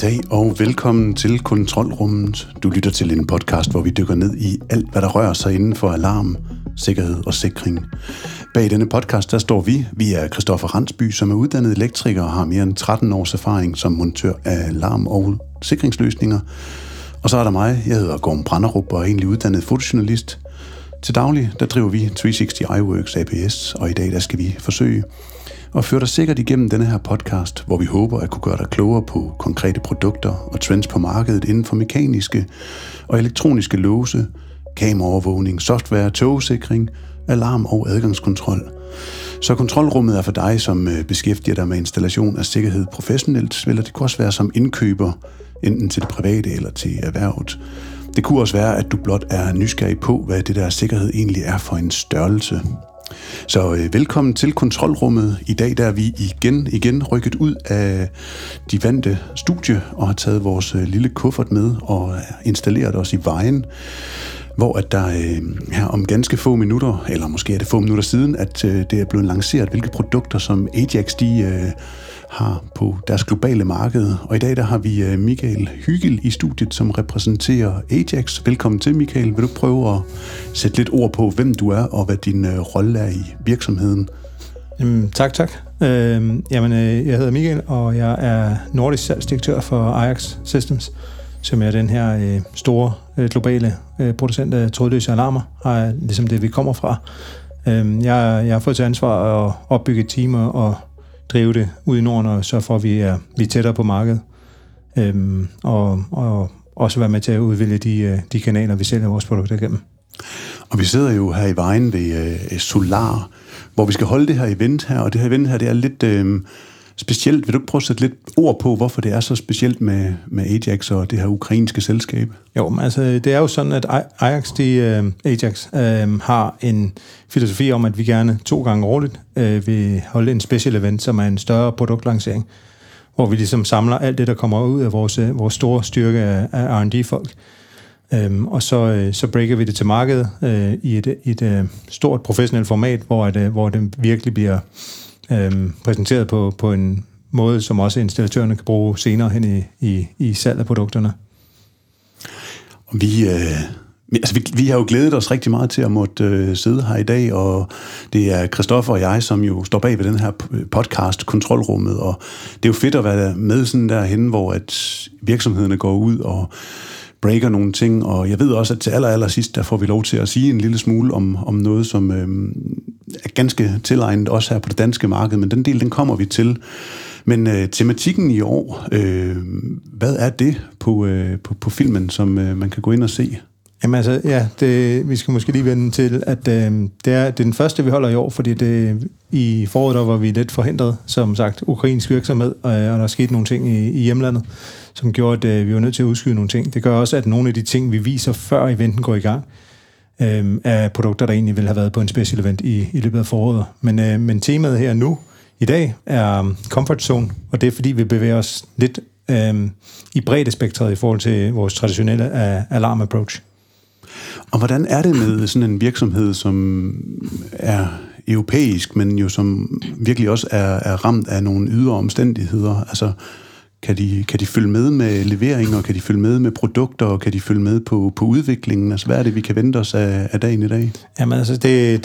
Goddag og velkommen til Kontrolrummet. Du lytter til en podcast, hvor vi dykker ned i alt, hvad der rører sig inden for alarm, sikkerhed og sikring. Bag denne podcast, der står vi. Vi er Christoffer Randsby, som er uddannet elektriker og har mere end 13 års erfaring som montør af alarm- og sikringsløsninger. Og så er der mig. Jeg hedder Gorm Branderup og er egentlig uddannet fotojournalist. Til daglig, der driver vi 360 iWorks APS, og i dag der skal vi forsøge og føre dig sikkert igennem denne her podcast, hvor vi håber at kunne gøre dig klogere på konkrete produkter og trends på markedet inden for mekaniske og elektroniske låse, kameraovervågning, software, togsikring, alarm og adgangskontrol. Så kontrolrummet er for dig, som øh, beskæftiger dig med installation af sikkerhed professionelt, eller det kunne også være som indkøber, enten til det private eller til erhvervet. Det kunne også være, at du blot er nysgerrig på, hvad det der sikkerhed egentlig er for en størrelse. Så øh, velkommen til kontrolrummet. I dag der er vi igen, igen rykket ud af de vante studie og har taget vores øh, lille kuffert med og øh, installeret os i vejen hvor at der øh, her om ganske få minutter, eller måske er det få minutter siden, at øh, det er blevet lanceret, hvilke produkter som Ajax de øh, har på deres globale marked. Og i dag der har vi øh, Michael Hygel i studiet, som repræsenterer Ajax. Velkommen til, Michael. Vil du prøve at sætte lidt ord på, hvem du er og hvad din øh, rolle er i virksomheden? Jamen, tak, tak. Øh, jamen, øh, jeg hedder Michael, og jeg er nordisk salgsdirektør for Ajax Systems, som er den her øh, store øh, globale øh, producent af trådløse alarmer, er ligesom det, vi kommer fra. Øh, jeg, jeg har fået til ansvar at opbygge et team og drive det ud i Norden og sørge for, at vi er, vi er tættere på markedet. Øhm, og, og også være med til at udvælge de, øh, de kanaler, vi sælger vores produkter igennem. Og vi sidder jo her i vejen ved øh, Solar, hvor vi skal holde det her event her, og det her event her, det er lidt... Øh, specielt. Vil du ikke prøve at sætte lidt ord på, hvorfor det er så specielt med, med Ajax og det her ukrainske selskab? Jo, men altså, det er jo sådan, at Ajax, de, uh, Ajax uh, har en filosofi om, at vi gerne to gange årligt uh, vil holde en special event, som er en større produktlancering, hvor vi ligesom samler alt det, der kommer ud af vores, uh, vores store styrke af, af R&D-folk. Øhm, og så, øh, så breaker vi det til markedet øh, i et, et øh, stort professionelt format, hvor, at, øh, hvor det virkelig bliver øhm, præsenteret på, på en måde, som også installatørerne kan bruge senere hen i, i, i salg af produkterne. Og vi, øh, altså vi, vi har jo glædet os rigtig meget til at måtte øh, sidde her i dag, og det er Christoffer og jeg, som jo står bag ved den her øh, podcast, Kontrolrummet, og det er jo fedt at være med sådan derhen, hvor at virksomhederne går ud og breaker nogle ting, og jeg ved også, at til aller, aller sidst, der får vi lov til at sige en lille smule om, om noget, som øh, er ganske tilegnet også her på det danske marked, men den del, den kommer vi til. Men øh, tematikken i år, øh, hvad er det på, øh, på, på filmen, som øh, man kan gå ind og se? Jamen altså, ja, det, vi skal måske lige vende til, at øh, det, er, det er den første, vi holder i år, fordi det, i foråret der var vi lidt forhindret, som sagt, ukrainsk virksomhed, og, og der er sket nogle ting i, i hjemlandet, som gjorde, at øh, vi var nødt til at udskyde nogle ting. Det gør også, at nogle af de ting, vi viser før eventen går i gang, øh, af produkter, der egentlig ville have været på en special event i, i løbet af foråret. Men, øh, men temaet her nu, i dag, er um, comfort zone, og det er fordi, vi bevæger os lidt øh, i bredde spektret i forhold til vores traditionelle øh, alarm approach. Og hvordan er det med sådan en virksomhed, som er europæisk, men jo som virkelig også er, er ramt af nogle ydre omstændigheder? Altså, kan de, kan de følge med med leveringer, kan de følge med med produkter, og kan de følge med på, på udviklingen? Altså, hvad er det, vi kan vente os af, af dagen i dag? Jamen, altså, det, det,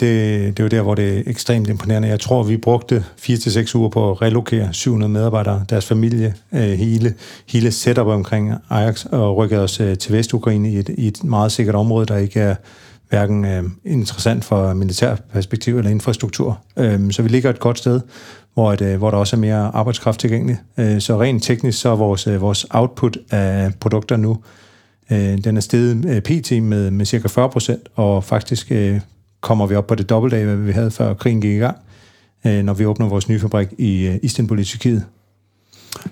det er jo der, hvor det er ekstremt imponerende. Jeg tror, vi brugte 4-6 uger på at relokere 700 medarbejdere, deres familie, øh, hele, hele setup omkring Ajax, og rykkede os øh, til Vestukraine i et, i et meget sikkert område, der ikke er hverken øh, interessant for militærperspektiv eller infrastruktur. Øh, så vi ligger et godt sted, hvor, et, øh, hvor der også er mere arbejdskraft tilgængelig. Øh, så rent teknisk så er vores, øh, vores output af produkter nu, øh, den er steget øh, pt. med, med cirka 40 procent, og faktisk øh, kommer vi op på det dobbelte af, hvad vi havde før krigen gik i gang, når vi åbner vores nye fabrik i Istanbul i Tyrkiet.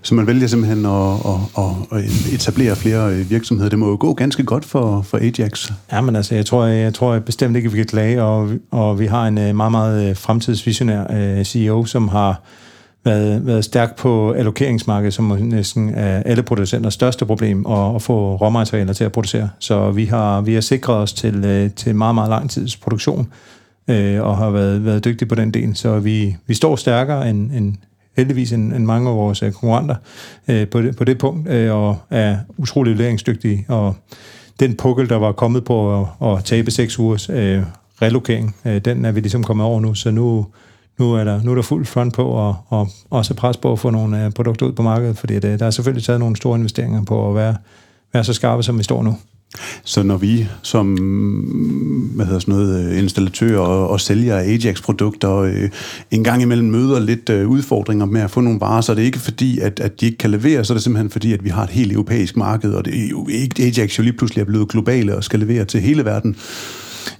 Så man vælger simpelthen at, at, at etablere flere øh, virksomheder. Det må jo gå ganske godt for, for Ajax. Ja, men altså, jeg tror, jeg tror bestemt ikke, vi kan klage, og, og vi har en øh, meget, meget øh, fremtidsvisionær CEO, som har været, været stærk på allokeringsmarkedet, som næsten er alle producenters største problem, at, at få råmaterialer til at producere. Så vi har, vi har sikret os til, til meget, meget lang tids produktion, og har været, været dygtige på den del. Så vi, vi står stærkere end, end heldigvis end, end mange af vores øh, konkurrenter øh, på, det, på det punkt, øh, og er utrolig læringsdygtige. Og den pukkel, der var kommet på at, at tabe seks ugers øh, relokering, øh, den er vi ligesom kommet over nu, så nu, nu er der, nu er der fuld front på, og, og også pres på at få nogle øh, produkter ud på markedet, fordi det, øh, der er selvfølgelig taget nogle store investeringer på at være, være så skarpe, som vi står nu. Så når vi som hvad hedder sådan noget, øh, installatører og, og sælger af Ajax-produkter øh, en gang imellem møder lidt øh, udfordringer med at få nogle varer, så er det ikke fordi, at, at de ikke kan levere, så er det simpelthen fordi, at vi har et helt europæisk marked, og det er jo ikke Ajax jo lige pludselig er blevet globale og skal levere til hele verden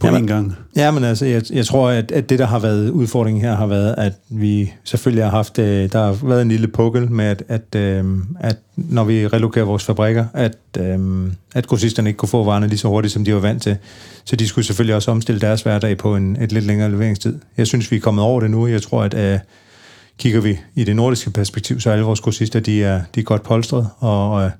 på Jamen, en gang. Ja, men altså, jeg, jeg tror, at, at det, der har været udfordringen her, har været, at vi selvfølgelig har haft, øh, der har været en lille pukkel med, at, at, øh, at når vi relokerer vores fabrikker, at, øh, at grossisterne ikke kunne få varerne lige så hurtigt, som de var vant til. Så de skulle selvfølgelig også omstille deres hverdag på en et lidt længere leveringstid. Jeg synes, vi er kommet over det nu. Jeg tror, at øh, kigger vi i det nordiske perspektiv, så er alle vores grossister, de er, de er godt polstret, og, øh,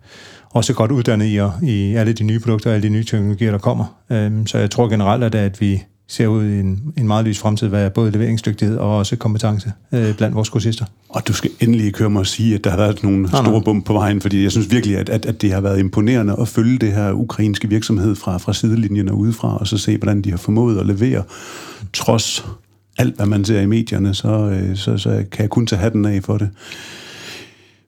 også godt uddannet i, i alle de nye produkter og alle de nye teknologier, der kommer. Øhm, så jeg tror generelt, at, at vi ser ud i en, en meget lys fremtid, hvad er både leveringsdygtighed og også kompetence øh, blandt vores kursister. Og du skal endelig køre mig og sige, at der har været nogle nej, store bump på vejen, fordi jeg synes virkelig, at, at, at det har været imponerende at følge det her ukrainske virksomhed fra, fra sidelinjen og udefra, og så se, hvordan de har formået at levere, trods alt, hvad man ser i medierne, så, øh, så, så kan jeg kun tage hatten af for det.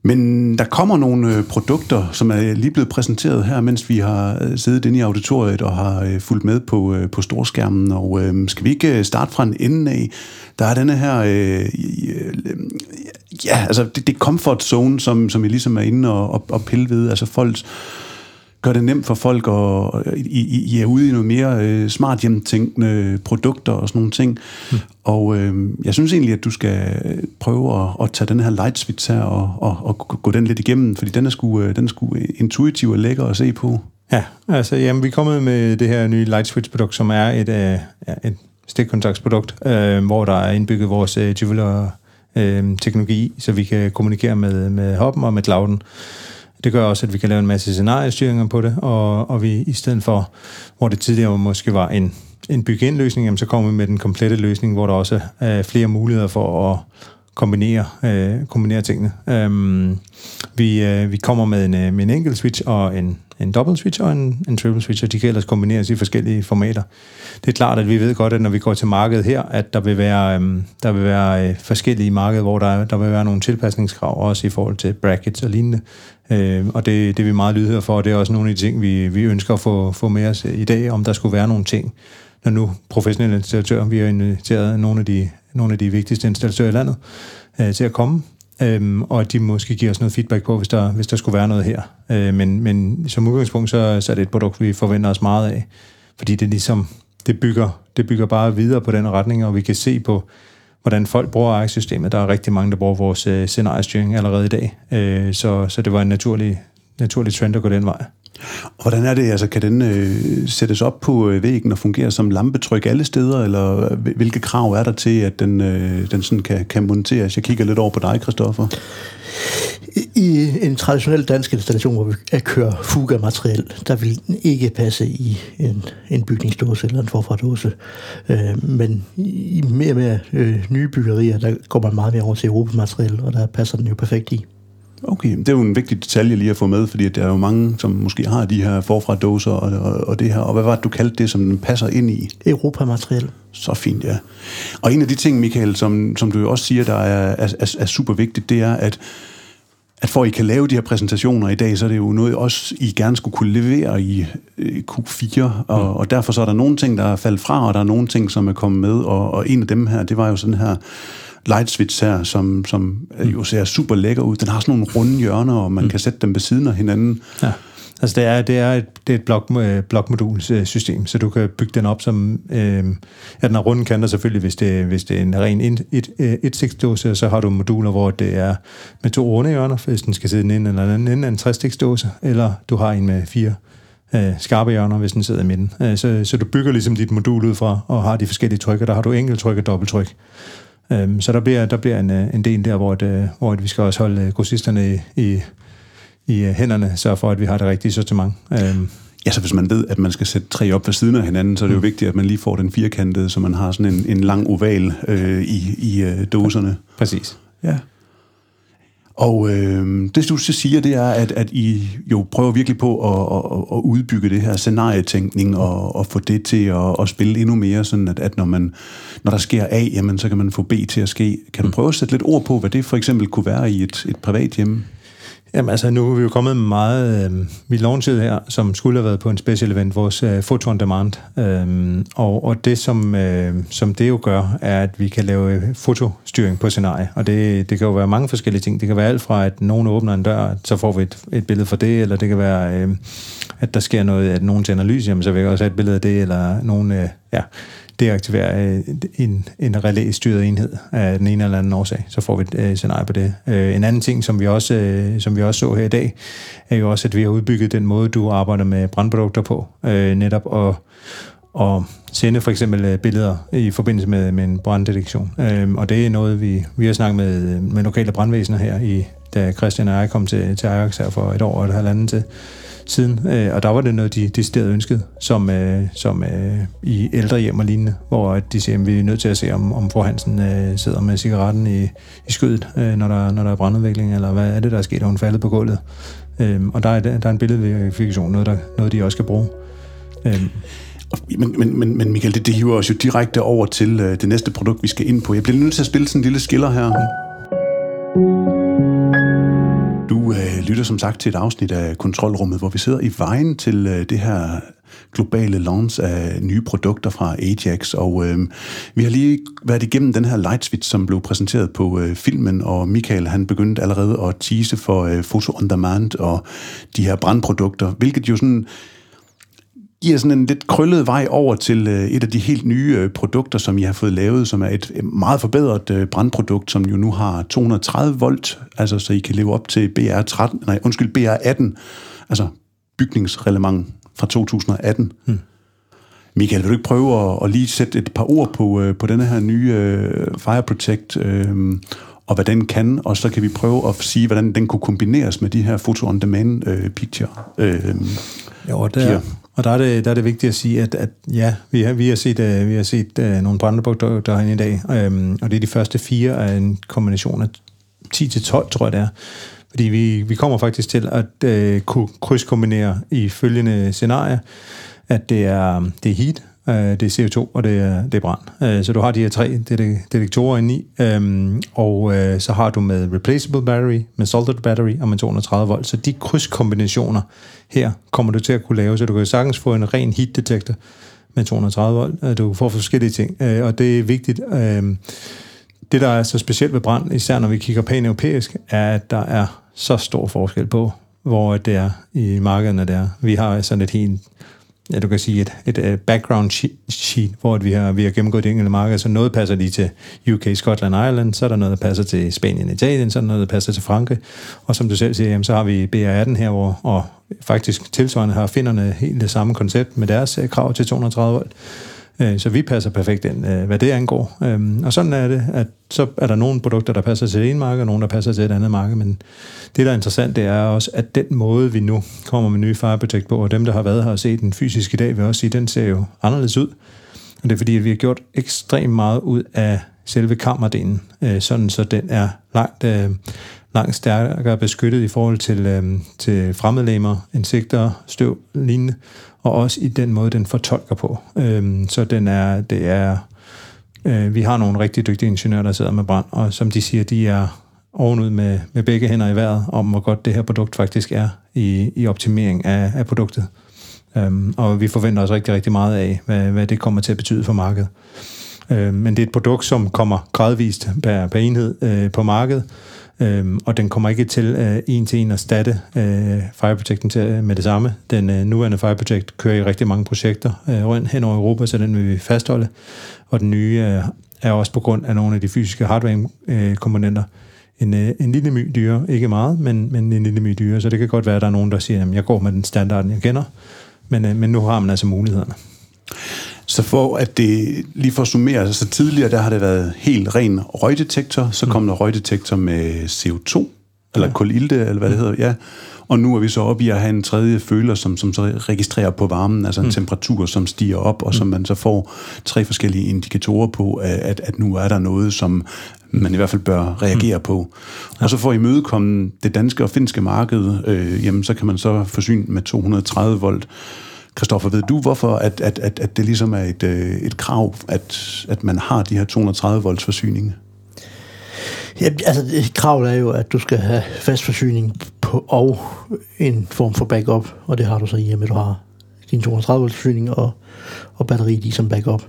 Men der kommer nogle øh, produkter, som er lige blevet præsenteret her, mens vi har øh, siddet inde i auditoriet og har øh, fulgt med på, på storskærmen. Og øh, skal vi ikke starte fra en ende af? Der er denne her, øh, ja, altså det, det comfort zone, som, som vi ligesom er inde og, og, og pille ved. Altså folks gør det nemt for folk, og I, I er ude i noget mere øh, smart hjemtænkende produkter og sådan nogle ting. Mm. Og øh, jeg synes egentlig, at du skal prøve at, at tage den her light switch her og, og, og gå den lidt igennem, fordi den er sgu, øh, den er sgu intuitiv og lækker at se på. Ja, altså jamen, vi er kommet med det her nye light switch produkt, som er et, øh, et stikkontaktsprodukt, øh, hvor der er indbygget vores øh, juveler øh, teknologi, så vi kan kommunikere med, med hoppen og med clouden. Det gør også, at vi kan lave en masse scenariestyringer på det, og, og vi i stedet for, hvor det tidligere måske var en, en byg-in-løsning, jamen, så kommer vi med den komplette løsning, hvor der også er flere muligheder for at kombinere, øh, kombinere tingene. Øhm, vi, øh, vi kommer med en, øh, med en enkelt switch og en, en dobbelt switch og en, en triple switch, og de kan ellers kombineres i forskellige formater. Det er klart, at vi ved godt, at når vi går til markedet her, at der vil være, øhm, der vil være øh, forskellige markeder, hvor der, der vil være nogle tilpasningskrav, også i forhold til brackets og lignende. Øh, og det, det er vi meget lydhøre for, og det er også nogle af de ting, vi, vi ønsker at få, få med os i dag, om der skulle være nogle ting, når nu professionelle installatører, vi har inviteret nogle af de, nogle af de vigtigste installatører i landet øh, til at komme, øhm, og at de måske giver os noget feedback på, hvis der, hvis der skulle være noget her. Øh, men, men som udgangspunkt, så, så er det et produkt, vi forventer os meget af, fordi det ligesom, det bygger, det bygger bare videre på den retning, og vi kan se på, hvordan folk bruger AX-systemet. Der er rigtig mange, der bruger vores øh, scenariestyring allerede i dag, øh, så, så det var en naturlig, naturlig trend at gå den vej. Hvordan er det? Altså, kan den øh, sættes op på øh, væggen og fungere som lampetryk alle steder, eller hvilke krav er der til, at den, øh, den sådan kan, kan monteres? Jeg kigger lidt over på dig, Christoffer. I en traditionel dansk installation, hvor vi kører fuga-materiel, der vil den ikke passe i en, en bygningsdåse eller en forfradåse. Øh, men i mere og mere øh, nye byggerier, der går man meget mere over til europamateriel, og der passer den jo perfekt i. Okay, det er jo en vigtig detalje lige at få med, fordi der er jo mange, som måske har de her forfra-dåser og, og, og det her. Og hvad var det, du kaldte det, som den passer ind i? Europamateriel. Så fint, ja. Og en af de ting, Michael, som, som du jo også siger, der er, er, er, er super vigtigt, det er, at at for at I kan lave de her præsentationer i dag, så er det jo noget, også I gerne skulle kunne levere i øh, Q4, og, mm. og derfor så er der nogle ting, der er faldet fra, og der er nogle ting, som er kommet med, og, og en af dem her, det var jo sådan her light switch her, som, som mm. jo ser super lækker ud. Den har sådan nogle runde hjørner, og man mm. kan sætte dem ved siden af hinanden. Ja. Altså det er, det er et, det er et blok, øh, blokmodulsystem, så du kan bygge den op som, øh, ja den har runde kanter selvfølgelig, hvis det, hvis det er en ren et, et, et, et så har du moduler, hvor det er med to runde hjørner, hvis den skal sidde den inde eller anden ende af en trestiksdåse, eller du har en med fire øh, skarpe hjørner, hvis den sidder i midten. Øh, så, så du bygger ligesom dit modul ud fra, og har de forskellige trykker. Der har du enkelt tryk og dobbelttryk. Øhm, så der bliver, der bliver en, øh, en del der, hvor, det, hvor vi skal også holde grossisterne i, i, i hænderne, sørge for, at vi har det rigtige sortiment. Øhm. Ja, så hvis man ved, at man skal sætte tre op ved siden af hinanden, så er det jo mm. vigtigt, at man lige får den firkantede, så man har sådan en, en lang oval øh, i, i øh, doserne. Præcis. Ja. Og øh, det, du så siger, det er, at, at I jo prøver virkelig på at, at, at udbygge det her scenarietænkning og, og få det til at, at spille endnu mere, sådan at, at når, man, når der sker A, jamen, så kan man få B til at ske. Kan du prøve at sætte lidt ord på, hvad det for eksempel kunne være i et, et privat hjem? Jamen altså, nu er vi jo kommet med meget... Øh, vi launchede her, som skulle have været på en special event, vores øh, Photo on Demand. Øh, og, og det, som, øh, som det jo gør, er, at vi kan lave øh, fotostyring på scenarie. Og det, det kan jo være mange forskellige ting. Det kan være alt fra, at nogen åbner en dør, så får vi et, et billede for det, eller det kan være, øh, at der sker noget, at nogen tænder lys, jamen så vil jeg også have et billede af det, eller nogen... Øh, ja, deaktivere øh, en, en relæstyret enhed af den ene eller anden årsag, så får vi et øh, scenarie på det. Øh, en anden ting, som vi, også, øh, som vi også så her i dag, er jo også, at vi har udbygget den måde, du arbejder med brandprodukter på. Øh, netop at, at sende for eksempel øh, billeder i forbindelse med, med en branddetektion. Øh, og det er noget, vi, vi har snakket med, med lokale brandvæsener her, i, da Christian og jeg kom til, til Ajax her for et år og et halvandet til siden, øh, og der var det noget, de, decideret ønskede, som, øh, som øh, i ældre hjem og lignende, hvor de siger, at vi er nødt til at se, om, om forhansen øh, sidder med cigaretten i, i skødet, øh, når, der, når der er brandudvikling, eller hvad er det, der er sket, og hun faldet på gulvet. Øh, og der er, der er en billedverifikation, noget, der, noget de også skal bruge. Øh. Men, men, men, men Michael, det, det hiver os jo direkte over til øh, det næste produkt, vi skal ind på. Jeg bliver nødt til at spille sådan en lille skiller her. Du øh, lytter som sagt til et afsnit af Kontrolrummet, hvor vi sidder i vejen til øh, det her globale launch af nye produkter fra Ajax, og øh, vi har lige været igennem den her light switch, som blev præsenteret på øh, filmen, og Michael han begyndte allerede at tease for øh, Photo on Demand og de her brandprodukter, hvilket jo sådan giver sådan en lidt krøllet vej over til øh, et af de helt nye øh, produkter, som I har fået lavet, som er et meget forbedret øh, brandprodukt, som jo nu har 230 volt, altså så I kan leve op til BR13, nej, undskyld, BR18, altså bygningsreglement fra 2018. Hmm. Michael, vil du ikke prøve at, at lige sætte et par ord på, på denne her nye Fire Protect, øh, og hvad den kan, og så kan vi prøve at sige, hvordan den kunne kombineres med de her photo-on-demand øh, picture. Øh, jo, det er, og der er det, der er det vigtigt at sige, at, at ja, vi har, vi har set, uh, vi har set uh, nogle brændeprodukter derinde i dag, um, og det er de første fire af en kombination af 10 til 12, tror jeg det er. Fordi vi, vi kommer faktisk til at uh, kunne krydskombinere i følgende scenarier, at det er, det er heat, Øh, det er CO2, og det er, det er brand. Øh, så du har de her tre detektorer inde i, øhm, og øh, så har du med replaceable battery, med salted battery og med 230 volt. Så de krydskombinationer her kommer du til at kunne lave, så du kan sagtens få en ren heat detector med 230 volt. Øh, du får forskellige ting, øh, og det er vigtigt. Øhm, det, der er så specielt ved brand, især når vi kigger pan-europæisk, er, at der er så stor forskel på, hvor det er i markederne der. Vi har sådan et helt ja, du kan sige, et, et, øh, background sheet, hvor vi har, vi har gennemgået de enkelte markeder, så noget passer lige til UK, Scotland, Ireland, så er der noget, der passer til Spanien, Italien, så er der noget, der passer til Frankrig, og som du selv siger, jamen, så har vi BR18 her, hvor, og faktisk tilsvarende har finderne helt det samme koncept med deres øh, krav til 230 volt. Øh, så vi passer perfekt ind, øh, hvad det angår. Øhm, og sådan er det, at så er der nogle produkter, der passer til en marked, og nogle, der passer til et andet marked. Men det, der er interessant, det er også, at den måde, vi nu kommer med nye Fire Protect på, og dem, der har været her og set den fysisk i dag, vil også sige, at den ser jo anderledes ud. Og det er fordi, at vi har gjort ekstremt meget ud af selve kammerdelen, øh, sådan så den er langt, langt stærkere beskyttet i forhold til, øhm, til fremmedlemmer, insekter, støv, lignende, og også i den måde, den fortolker på. Øh, så den er, det er, øh, vi har nogle rigtig dygtige ingeniører, der sidder med brand, og som de siger, de er ovenud med, med begge hænder i vejret, om hvor godt det her produkt faktisk er i, i optimering af, af produktet. Øhm, og vi forventer os rigtig, rigtig meget af, hvad, hvad det kommer til at betyde for markedet. Øhm, men det er et produkt, som kommer gradvist per, per enhed øh, på markedet, Øhm, og den kommer ikke til øh, en til en at statte øh, Fireprotecten til, øh, med det samme. Den øh, nuværende Fireprotect kører i rigtig mange projekter øh, rundt hen over Europa, så den vil vi fastholde. Og den nye øh, er også på grund af nogle af de fysiske hardware-komponenter øh, en, øh, en lille my dyre. Ikke meget, men, men en lille my dyre. Så det kan godt være, at der er nogen, der siger, at jeg går med den standarden, jeg kender. Men, øh, men nu har man altså mulighederne. Så for at det, lige for at summere, så tidligere der har det været helt ren røgdetektor, så kom mm. der røgdetektor med CO2, eller ja. kolilte, eller hvad det hedder, ja. Og nu er vi så oppe i at have en tredje føler, som, som så registrerer på varmen, altså en mm. temperatur, som stiger op, og mm. som man så får tre forskellige indikatorer på, at, at nu er der noget, som man i hvert fald bør reagere mm. på. Og så for at imødekomme det danske og finske marked, øh, jamen så kan man så forsyne med 230 volt. Kristoffer, ved du, hvorfor at, at, at, at det ligesom er et, øh, et krav, at, at man har de her 230 volts forsyning? Ja, altså kravet er jo, at du skal have fast forsyning på, og en form for backup, og det har du så i, at du har din 230 volts forsyning og, og batteri lige som backup.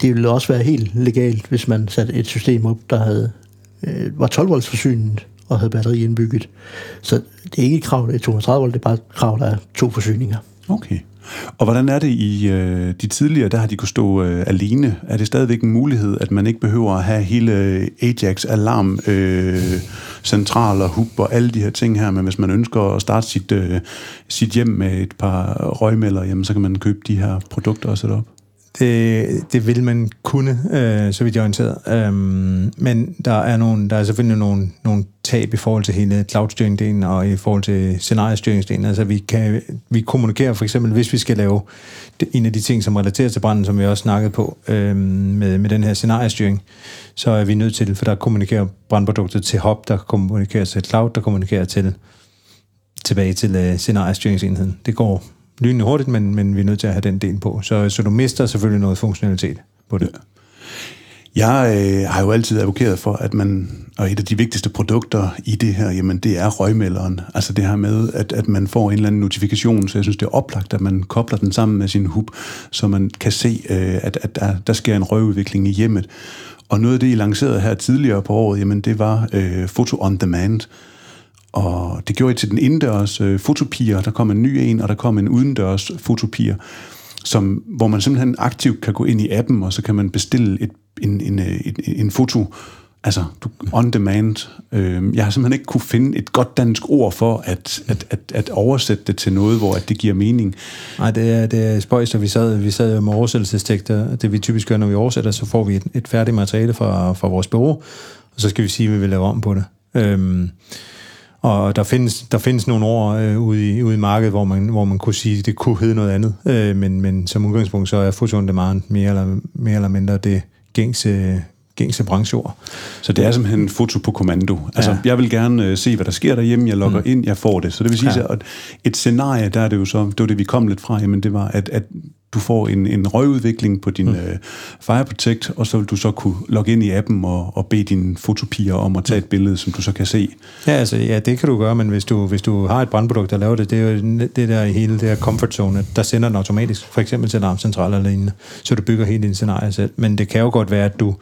Det ville også være helt legalt, hvis man satte et system op, der havde, øh, var 12 volts forsynet og havde batteri indbygget. Så det er ikke et krav, det er 230 volt, det er bare et krav, der er to forsyninger. Okay. Og hvordan er det i øh, de tidligere, der har de kunne stå øh, alene? Er det stadigvæk en mulighed, at man ikke behøver at have hele Ajax alarm øh, central og hub og alle de her ting her, men hvis man ønsker at starte sit, øh, sit hjem med et par røgmælder, jamen, så kan man købe de her produkter og sætte op? Det, det vil man kunne, øh, så vidt jeg er orienteret. Øhm, men der er, nogle, der er selvfølgelig nogle, nogle tab i forhold til hele cloud-styringsdelen og i forhold til scenariestyringsdelen. Altså vi, kan, vi kommunikerer for eksempel, hvis vi skal lave en af de ting, som relaterer til branden, som vi også snakkede på øh, med, med den her scenariestyring, så er vi nødt til, for der kommunikerer brandproduktet til hop, der kommunikerer til cloud, der kommunikerer til tilbage til øh, scenariestyringsenheden. Det går lynende hurtigt, men, men vi er nødt til at have den del på. Så, så du mister selvfølgelig noget funktionalitet på det. Jeg øh, har jo altid advokeret for, at man, og et af de vigtigste produkter i det her, jamen det er røgmelderen. Altså det her med, at, at man får en eller anden notifikation, så jeg synes, det er oplagt, at man kobler den sammen med sin hub, så man kan se, øh, at, at der, der sker en røgudvikling i hjemmet. Og noget af det, I lancerede her tidligere på året, jamen det var øh, Foto on Demand, og det gjorde I til den indendørs øh, fotopier. Der kom en ny en, og der kom en udendørs fotopier, som, hvor man simpelthen aktivt kan gå ind i appen, og så kan man bestille et, en, en, øh, en, en foto, altså du, on demand. Øh, jeg har simpelthen ikke kunne finde et godt dansk ord for at, at, at, at oversætte det til noget, hvor at det giver mening. Nej, det er, det er spøjst, og vi sad, vi sad med oversættelsestekster. Det vi typisk gør, når vi oversætter, så får vi et, et færdigt materiale fra, fra vores bureau, og så skal vi sige, at vi vil lave om på det. Øh, og der findes, der findes nogle ord øh, ude, i, ude i markedet, hvor man, hvor man kunne sige, at det kunne hedde noget andet. Øh, men, men som udgangspunkt, så er fusion demand mere eller, mere eller mindre det gængse, gængse brancheord. Så det er simpelthen en foto på kommando. Altså, ja. jeg vil gerne øh, se, hvad der sker derhjemme. Jeg logger mm. ind, jeg får det. Så det vil sige, ja. at et scenarie, der er det jo så, det var det, vi kom lidt fra, jamen det var, at, at du får en, en røgudvikling på din mm. øh, Fire Protect, og så vil du så kunne logge ind i appen og, og bede dine fotopiger om at tage et billede, som du så kan se. Ja, altså, ja, det kan du gøre, men hvis du, hvis du har et brandprodukt, der laver det, det er jo det der hele det her comfort zone, der sender den automatisk, for eksempel til alarmcentral eller lignende, så du bygger helt din scenarie selv. Men det kan jo godt være, at du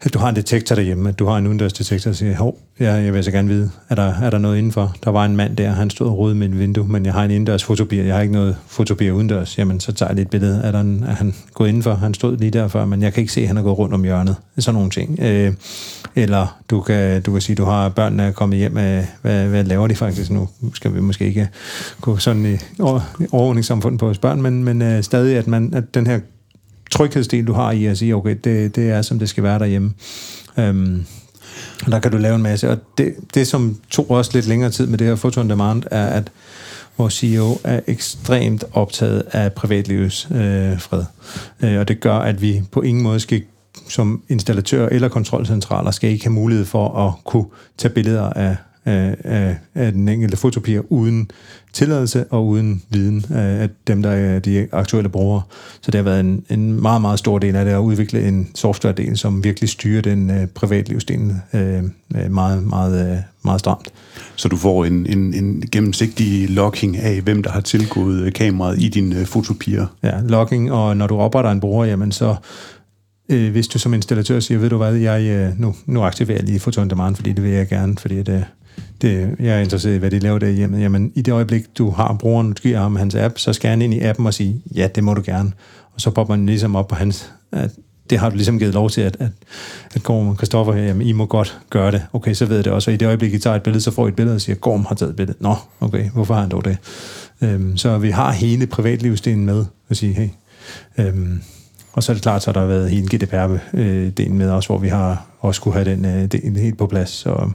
at du har en detektor derhjemme, at du har en udendørsdetektor, og siger, hov, ja, jeg vil så gerne vide, er der, er der noget indenfor? Der var en mand der, han stod og rode med en vindue, men jeg har en indendørs fotobier, jeg har ikke noget fotobier udendørs. Jamen, så tager jeg lidt billede. Er, der en, er han gået indenfor? Han stod lige derfor, men jeg kan ikke se, at han er gået rundt om hjørnet. Sådan nogle ting. Øh, eller du kan, du kan sige, at du har børnene er kommet hjem med, hvad, hvad laver de faktisk nu? Skal vi måske ikke gå sådan i overordningssamfundet på vores børn, men, men øh, stadig, at, man, at den her tryghedsdel, du har i at sige, okay, det, det er, som det skal være derhjemme. Øhm, og der kan du lave en masse. Og det, det, som tog også lidt længere tid med det her Photo on Demand, er, at vores CEO er ekstremt optaget af privatlivets øh, fred. Øh, og det gør, at vi på ingen måde skal som installatør eller kontrolcentraler skal ikke have mulighed for at kunne tage billeder af af, af, af den enkelte fotopier uden tilladelse og uden viden af dem, der er de aktuelle brugere. Så det har været en, en meget, meget stor del af det at udvikle en software-del, som virkelig styrer den uh, privatlivsdel uh, meget, meget, uh, meget stramt. Så du får en, en, en gennemsigtig logging af, hvem der har tilgået kameraet i dine uh, fotopier? Ja, logging, og når du opretter en bruger, jamen så øh, hvis du som installatør siger, ved du hvad, jeg, nu, nu aktiverer jeg lige Photo on Demand, fordi det vil jeg gerne, fordi det, det, jeg er interesseret i, hvad de laver der hjemme. Jamen, i det øjeblik, du har brugeren, du giver ham hans app, så skal han ind i appen og sige, ja, det må du gerne. Og så popper man ligesom op på hans, at det har du ligesom givet lov til, at, at, at Gorm og Christoffer her, jamen, I må godt gøre det. Okay, så ved jeg det også. Og i det øjeblik, I tager et billede, så får I et billede og siger, Gorm har taget et billede. Nå, okay, hvorfor har han dog det? Øhm, så vi har hele privatlivsdelen med at sige, hey, øhm, og så er det klart, så har der været hele GDPR-delen med også, hvor vi har også kunne have den øh, del helt på plads. Så,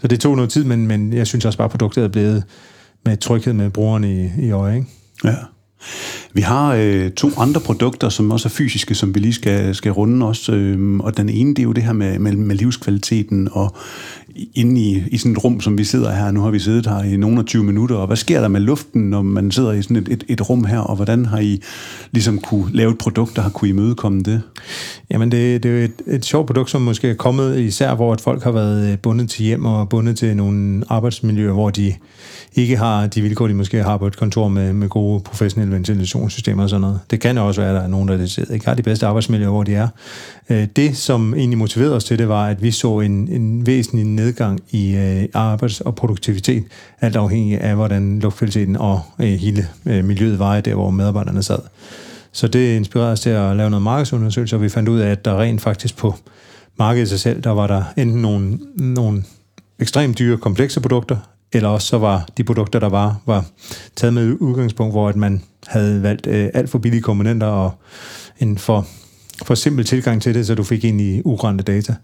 så det tog noget tid, men, men jeg synes også bare, at produktet er blevet med tryghed med brugerne i, i øje. Ikke? Ja. Vi har øh, to andre produkter, som også er fysiske, som vi lige skal, skal runde også. Øh, og den ene, det er jo det her med, med, med livskvaliteten og inde i, i sådan et rum, som vi sidder her. Nu har vi siddet her i nogle af 20 minutter, og hvad sker der med luften, når man sidder i sådan et, et, et rum her, og hvordan har I ligesom kunne lave et produkt, der har kunne imødekomme det? Jamen, det, det er jo et, et sjovt produkt, som måske er kommet især, hvor at folk har været øh, bundet til hjem og bundet til nogle arbejdsmiljøer, hvor de ikke har de vilkår, de måske har på et kontor med, med gode professionelle ventilationssystemer og sådan noget. Det kan også være, at der er nogen, der ikke har de bedste arbejdsmiljøer, hvor de er. Øh, det, som egentlig motiverede os til det, var, at vi så en, en væsentlig nedgang i øh, arbejds- og produktivitet, alt afhængig af, hvordan luftkvaliteten og øh, hele øh, miljøet var der, hvor medarbejderne sad. Så det inspirerede os til at lave noget markedsundersøgelse, og vi fandt ud af, at der rent faktisk på markedet sig selv, der var der enten nogle, nogle ekstremt dyre, komplekse produkter, eller også så var de produkter, der var, var taget med udgangspunkt, hvor at man havde valgt øh, alt for billige komponenter og en for, for simpel tilgang til det, så du fik egentlig ugrænte data.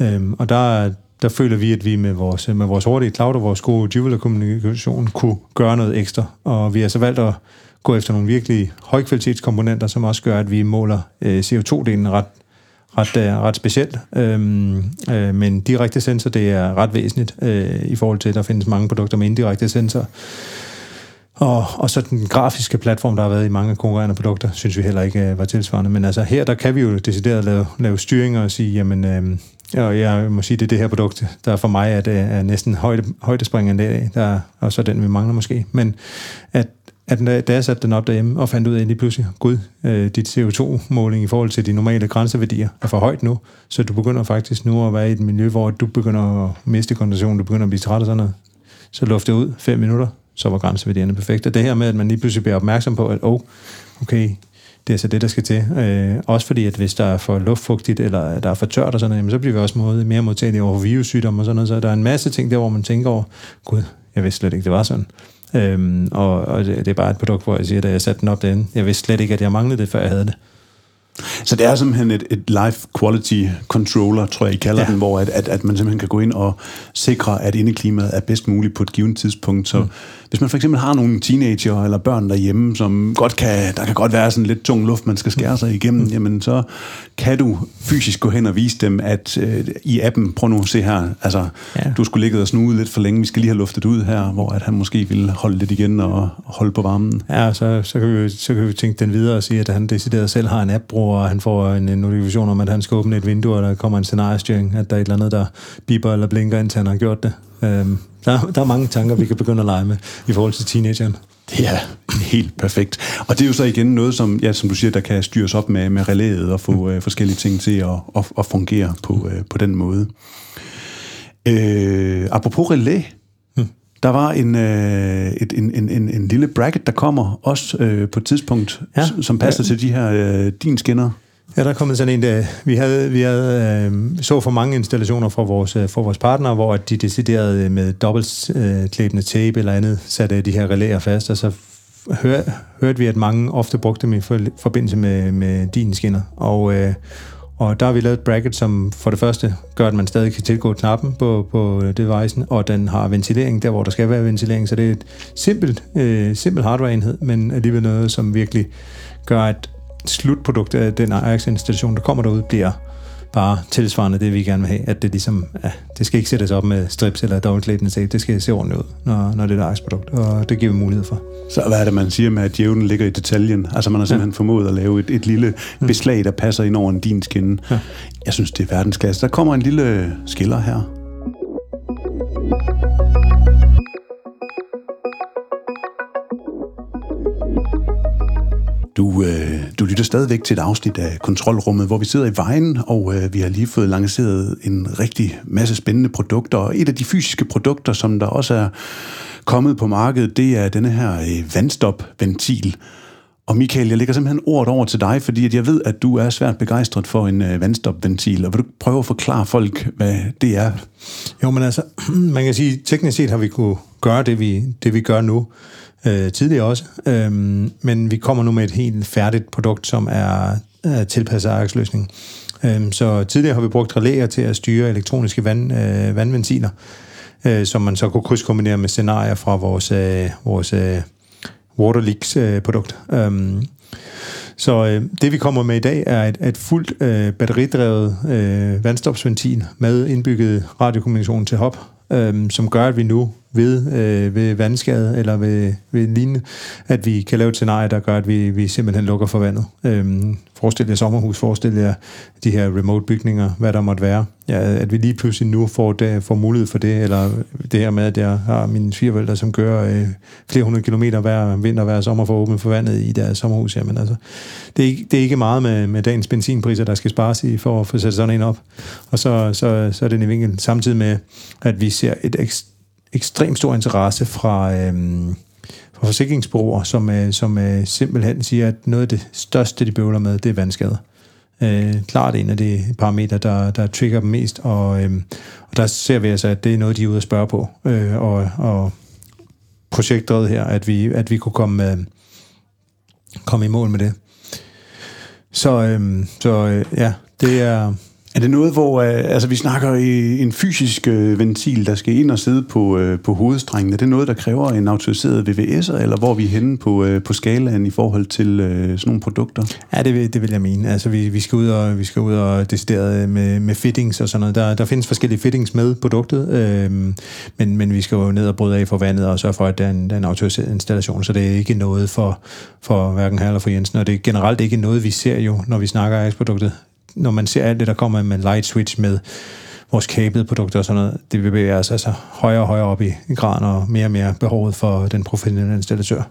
Øhm, og der, der føler vi, at vi med vores, med vores hurtige cloud og vores gode jeweler-kommunikation kunne gøre noget ekstra. Og vi har så valgt at gå efter nogle virkelig højkvalitetskomponenter, som også gør, at vi måler øh, CO2-delen ret ret, øh, ret specielt. Øhm, øh, men direkte sensor, det er ret væsentligt øh, i forhold til, at der findes mange produkter med indirekte sensor. Og, og så den grafiske platform, der har været i mange konkurrerende produkter, synes vi heller ikke øh, var tilsvarende. Men altså her, der kan vi jo decideret lave, lave styringer og sige, jamen, øh, og jeg må sige, det er det her produkt, der for mig er, det er næsten højde, højdespringende, der, og så den, vi mangler måske. Men at at da jeg satte den op derhjemme og fandt ud af lige pludselig, gud, øh, dit CO2-måling i forhold til de normale grænseværdier er for højt nu, så du begynder faktisk nu at være i et miljø, hvor du begynder at miste kondition, du begynder at blive træt og sådan noget. Så det ud fem minutter, så var grænseværdierne perfekte. Det her med, at man lige pludselig bliver opmærksom på, at oh, okay, det er så det, der skal til. Øh, også fordi, at hvis der er for luftfugtigt, eller der er for tørt og sådan noget, jamen, så bliver vi også måde, mere modtagelige over virussygdomme og sådan noget. Så der er en masse ting der, hvor man tænker over, gud, jeg vidste slet ikke, det var sådan. Øhm, og, og det, det er bare et produkt, hvor jeg siger, da jeg satte den op derinde, jeg vidste slet ikke, at jeg manglede det, før jeg havde det. Så det er simpelthen et, et life quality controller, tror jeg, I kalder ja. den, hvor at, at, at man simpelthen kan gå ind og sikre, at indeklimaet er bedst muligt på et givet tidspunkt. Så mm. Hvis man for eksempel har nogle teenager eller børn derhjemme, som godt kan, der kan godt være sådan lidt tung luft, man skal skære sig igennem, mm. jamen så kan du fysisk gå hen og vise dem, at øh, i appen, prøv nu at se her, altså ja. du skulle ligge og snude lidt for længe, vi skal lige have luftet ud her, hvor at han måske vil holde lidt igen og holde på varmen. Ja, så, så, kan, vi, så kan vi tænke den videre og sige, at han decideret selv har en app og han får en, en notifikation om, at han skal åbne et vindue, og der kommer en scenariestyring, at der er et eller andet, der biber eller blinker, indtil han har gjort det. Øhm, der, der er mange tanker, vi kan begynde at lege med i forhold til teenageren. Det er helt perfekt. Og det er jo så igen noget, som, ja, som du siger, der kan styres op med, med relæet og få mm. øh, forskellige ting til at, at, at fungere på, øh, på den måde. Øh, apropos relæ, mm. der var en, øh, et, en, en, en, en lille bracket, der kommer også øh, på et tidspunkt, ja. som passer ja. til de her øh, din skinner. Ja, der er kommet sådan en, der, vi havde, vi havde øh, så for mange installationer fra vores, øh, fra vores partnere, hvor de deciderede øh, med dobbeltklæbende øh, tape eller andet, satte øh, de her relæer fast, og så hør, hørte vi, at mange ofte brugte dem i for, forbindelse med, med din skinner. Og, øh, og der har vi lavet et bracket, som for det første gør, at man stadig kan tilgå knappen på, på devicen, og den har ventilering der, hvor der skal være ventilering. Så det er et simpelt, øh, simpelt hardware-enhed, men alligevel noget, som virkelig gør, at slutprodukt af den Ajax-installation, der kommer derud, bliver bare tilsvarende det, vi gerne vil have. At det ligesom, ja, det skal ikke sættes op med strips eller dobbeltklædende tape. Det skal se ordentligt ud, når, når det er et Ajax-produkt. Og det giver vi mulighed for. Så hvad er det, man siger med, at djævlen ligger i detaljen? Altså man har simpelthen ja. formået at lave et, et lille beslag, der passer ind over en din skinne. Ja. Jeg synes, det er verdensklasse. Der kommer en lille skiller her. Lytter stadigvæk til et afsnit af Kontrolrummet, hvor vi sidder i vejen, og øh, vi har lige fået lanceret en rigtig masse spændende produkter. Og et af de fysiske produkter, som der også er kommet på markedet, det er denne her øh, vandstop-ventil. Og Michael, jeg lægger simpelthen ordet over til dig, fordi at jeg ved, at du er svært begejstret for en øh, vandstop-ventil. Og vil du prøve at forklare folk, hvad det er? Jo, men altså, man kan sige, teknisk set har vi kunne gøre det, vi, det vi gør nu øh, tidligere også. Øhm, men vi kommer nu med et helt færdigt produkt, som er, er tilpasset Ajax-løsning. Øhm, så tidligere har vi brugt relæer til at styre elektroniske vand, øh, vandventiler, øh, som man så kunne krydskombinere med scenarier fra vores, øh, vores, øh, Waterleaks-produkt. Øh, øhm, så øh, det vi kommer med i dag er et, et fuldt øh, batteridrevet øh, vandstopsventil med indbygget radiokommunikation til hop, øh, som gør, at vi nu ved, øh, ved vandskade eller ved, ved lignende, at vi kan lave et scenarie, der gør, at vi, vi simpelthen lukker for vandet. Øhm, forestil jer sommerhus, forestil jer de her remote bygninger, hvad der måtte være. Ja, at vi lige pludselig nu får, det, får mulighed for det, eller det her med, at jeg har mine svigerforældre, som kører øh, flere hundrede kilometer hver vinter, hver sommer for at åbne for vandet i deres sommerhus. Jamen, altså, det, er ikke, det er ikke meget med, med dagens benzinpriser, der skal spares i for at få sat sådan en op. Og så, så, så er det en vinkel samtidig med, at vi ser et ekstremt ekstremt stor interesse fra, øh, fra forsikringsbureauer, som, øh, som øh, simpelthen siger, at noget af det største, de bøvler med, det er vandskader. Øh, klart en af de parametre, der, der trigger dem mest, og, øh, og der ser vi altså, at det er noget, de er ude at spørge på. Øh, og, og projektet her, at vi, at vi kunne komme, øh, komme i mål med det. Så, øh, så øh, ja, det er... Er det noget, hvor øh, altså, vi snakker i en fysisk øh, ventil, der skal ind og sidde på, øh, på hovedstrengen? Er det noget, der kræver en autoriseret VVS'er, eller hvor er vi henne på, øh, på skalaen i forhold til øh, sådan nogle produkter? Ja, det vil, det vil jeg mene. Altså, vi, vi skal ud og, vi skal ud og decideret øh, med, med fittings og sådan noget. Der, der findes forskellige fittings med produktet, øh, men, men vi skal jo ned og bryde af for vandet og sørge for, at der er en, der er en autoriseret installation, så det er ikke noget for, for hverken her eller for Jensen, og det er generelt ikke noget, vi ser jo, når vi snakker af produktet når man ser alt det, der kommer med light switch, med vores kablede produkter og sådan noget, det bevæger os altså højere og højere op i graden, og mere og mere behovet for den professionelle installatør.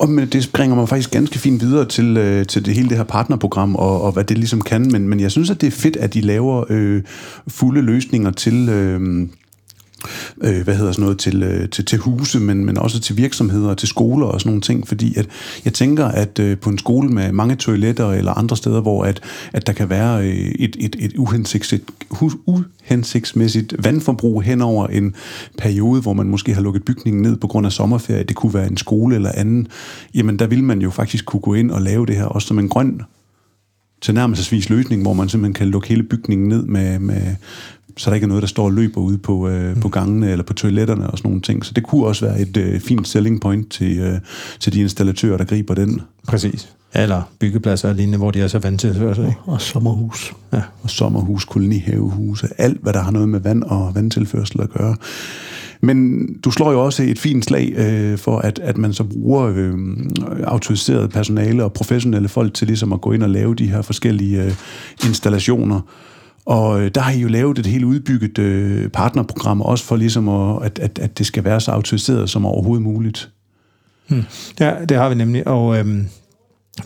Og men det bringer mig faktisk ganske fint videre til, øh, til det hele det her partnerprogram, og, og hvad det ligesom kan, men, men jeg synes, at det er fedt, at de laver øh, fulde løsninger til... Øh, øh, hvad hedder sådan noget, til, øh, til, til huse, men, men også til virksomheder og til skoler og sådan nogle ting, fordi at jeg tænker, at øh, på en skole med mange toiletter eller andre steder, hvor at, at der kan være øh, et, et, et uhensigtsmæssigt, uhensigtsmæssigt vandforbrug hen over en periode, hvor man måske har lukket bygningen ned på grund af sommerferie, det kunne være en skole eller anden, jamen der vil man jo faktisk kunne gå ind og lave det her også som en grøn tilnærmelsesvis løsning, hvor man simpelthen kan lukke hele bygningen ned med, med, så der ikke er noget, der står og løber ude på, øh, på gangene eller på toiletterne og sådan nogle ting. Så det kunne også være et øh, fint selling point til, øh, til de installatører, der griber den. Præcis. Eller byggepladser og lignende, hvor de er så vant til det. Og, og sommerhus. Ja, og sommerhus, kolonihavehuse, alt hvad der har noget med vand og vandtilførsel at gøre. Men du slår jo også et fint slag øh, for, at, at man så bruger øh, autoriseret personale og professionelle folk til ligesom at gå ind og lave de her forskellige øh, installationer. Og øh, der har I jo lavet et helt udbygget øh, partnerprogram, også for ligesom, at, at, at, at det skal være så autoriseret som overhovedet muligt. Hmm. Ja, det har vi nemlig, og øhm,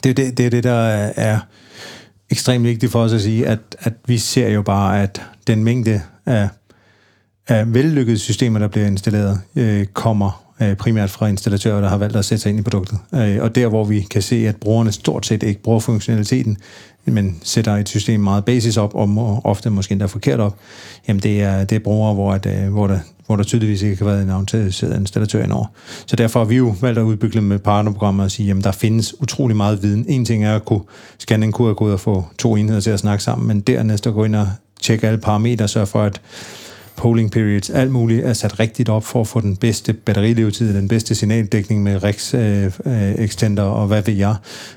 det, er det, det er det, der er ekstremt vigtigt for os at sige, at, at vi ser jo bare, at den mængde af, af vellykkede systemer, der bliver installeret, øh, kommer øh, primært fra installatører, der har valgt at sætte sig ind i produktet. Øh, og der, hvor vi kan se, at brugerne stort set ikke bruger funktionaliteten, men sætter et system meget basis op, og ofte måske endda forkert op, jamen det er, det er brugere, hvor, at, øh, hvor, der, hvor der tydeligvis ikke har været en autoriseret installatør indover. Så derfor har vi jo valgt at udbygge med partnerprogrammer og sige, jamen der findes utrolig meget viden. En ting er at kunne scanne en QR-kode og få to enheder til at snakke sammen, men dernæst at gå ind og tjekke alle parametre, sørge for, at polling periods, alt muligt er sat rigtigt op for at få den bedste batterilevetid, den bedste signaldækning med REX øh, øh, extender og hvad ved jeg.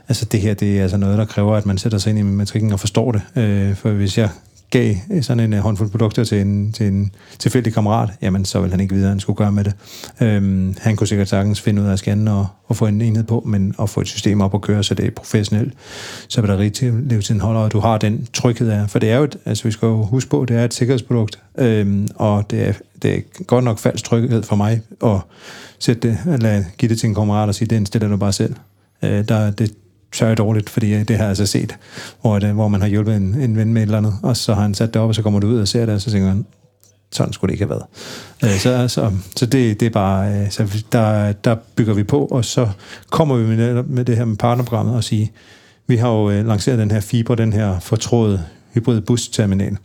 Altså det her, det er altså noget, der kræver, at man sætter sig ind i matrikken og forstår det. Øh, for hvis jeg gav øh, sådan en øh, håndfuld produkter til en, til en tilfældig kammerat, jamen så vil han ikke vide, hvad han skulle gøre med det. Øhm, han kunne sikkert sagtens finde ud af at scanne og, og få en enhed på, men at få et system op at køre, så det er professionelt, så batterilevetiden holder, og du har den tryghed af. For det er jo, et, altså vi skal jo huske på, det er et sikkerhedsprodukt, øhm, og det er, det er godt nok falsk tryghed for mig at sætte det, eller give det til en kammerat og sige, det indstiller du bare selv. Øh, der, det, så er dårligt, fordi det har jeg altså set, hvor, det, hvor man har hjulpet en, en ven med et eller andet, og så har han sat det op, og så kommer du ud og ser det, og så tænker han, sådan skulle det ikke have været. Øh, så så, så det, det er bare, øh, så der, der bygger vi på, og så kommer vi med, med det her med partnerprogrammet og siger, vi har jo øh, lanceret den her fiber, den her fortrådede hybrid busterminal.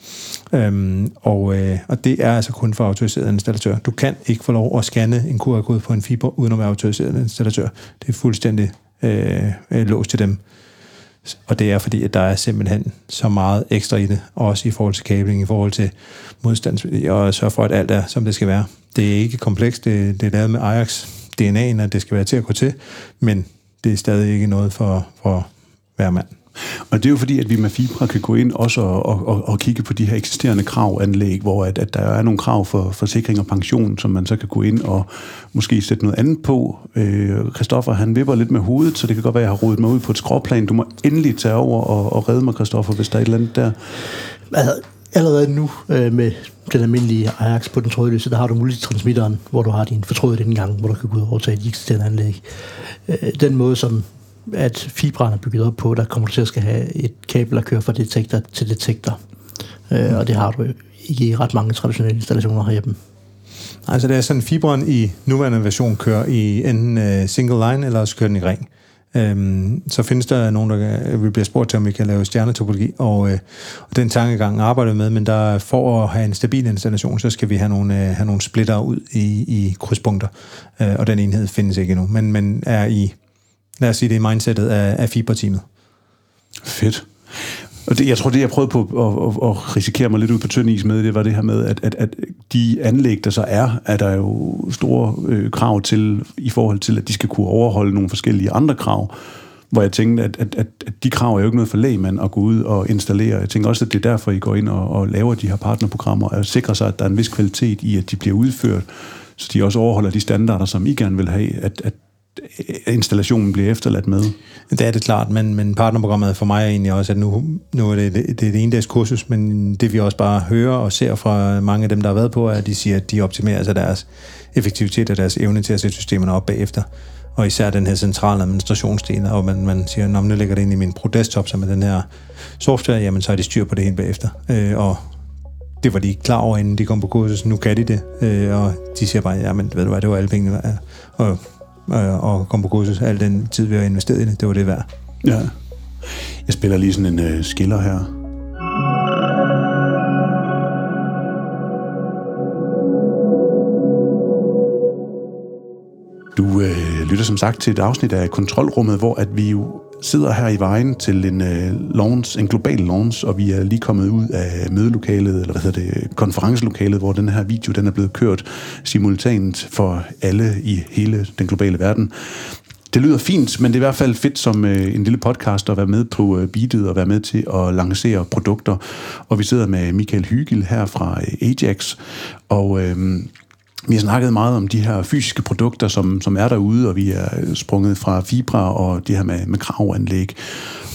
Øhm, og, øh, og det er altså kun for autoriseret installatør. Du kan ikke få lov at scanne en QR-kode på en fiber, uden at være autoriseret installatør. Det er fuldstændig øh, øh, låst til dem. Og det er fordi, at der er simpelthen så meget ekstra i det, også i forhold til kabling, i forhold til modstand, og sørge for, at alt er, som det skal være. Det er ikke komplekst, det, det er lavet med Ajax DNA'en, at det skal være til at gå til, men det er stadig ikke noget for, for hver mand. Og det er jo fordi, at vi med Fibra kan gå ind også og, og, og, og kigge på de her eksisterende kravanlæg, hvor at, at der er nogle krav for forsikring og pension, som man så kan gå ind og måske sætte noget andet på. Øh, Christoffer, han vipper lidt med hovedet, så det kan godt være, at jeg har rodet mig ud på et skråplan. Du må endelig tage over og, og redde mig, Christoffer, hvis der er et eller andet der. Altså, allerede nu øh, med den almindelige Ajax på den trådløse, der har du multitransmitteren, hvor du har din fortrådet indgang, hvor du kan gå ud og overtage de eksisterende anlæg. Øh, den måde, som at fibrene er bygget op på, der kommer du til at skal have et kabel, der kører fra detektor til detektor. Øh, og det har du ikke i ret mange traditionelle installationer herhjemme. Altså det er sådan, fiberen i nuværende version kører i enten øh, single line, eller også kører den i ring. Øhm, så findes der nogen, der vi bliver spurgt til, om vi kan lave stjernetopologi, og, øh, og den tankegang arbejder vi med, men der for at have en stabil installation, så skal vi have nogle, øh, have nogle splitter ud i, i krydspunkter, øh, og den enhed findes ikke endnu, men, men er i lad os sige det, i mindsetet af, af fiberteamet. Fedt. Og det, jeg tror, det jeg prøvede på at, at, at risikere mig lidt ud på tynd is med, det var det her med, at, at, at de anlæg, der så er, er der jo store øh, krav til, i forhold til, at de skal kunne overholde nogle forskellige andre krav, hvor jeg tænkte, at, at, at, at de krav er jo ikke noget for lægmand at gå ud og installere. Jeg tænker også, at det er derfor, I går ind og, og laver de her partnerprogrammer, og sikrer sig, at der er en vis kvalitet i, at de bliver udført, så de også overholder de standarder, som I gerne vil have, at, at installationen bliver efterladt med. Det er det klart, men, men partnerprogrammet for mig er egentlig også, at nu, nu er det, det, det er et endags kursus, men det vi også bare hører og ser fra mange af dem, der har været på, er, at de siger, at de optimerer altså deres effektivitet og deres evne til at sætte systemerne op bagefter. Og især den her centrale administrationsdel, og man, man siger, når nu lægger det ind i min Pro-desktop, som er den her software, jamen så er de styr på det helt bagefter. Øh, og det var de ikke klar over, inden de kom på kursus. Nu kan de det, øh, og de siger bare, jamen ved du hvad, det var alle pengene værd. Og øh, og komme på kursus. Al den tid, vi har investeret i det, det var det værd. Ja. Jeg spiller lige sådan en øh, skiller her. Du øh, lytter som sagt til et afsnit af Kontrolrummet, hvor at vi jo sidder her i vejen til en, uh, launch, en global launch, og vi er lige kommet ud af mødelokalet, eller hvad hedder det, konferencelokalet, hvor den her video den er blevet kørt simultant for alle i hele den globale verden. Det lyder fint, men det er i hvert fald fedt som uh, en lille podcast at være med på uh, beatet og være med til at lancere produkter. Og vi sidder med Michael Hygel her fra Ajax, og uh, vi har snakket meget om de her fysiske produkter, som, som er derude, og vi er sprunget fra Fibra og det her med, med kravanlæg.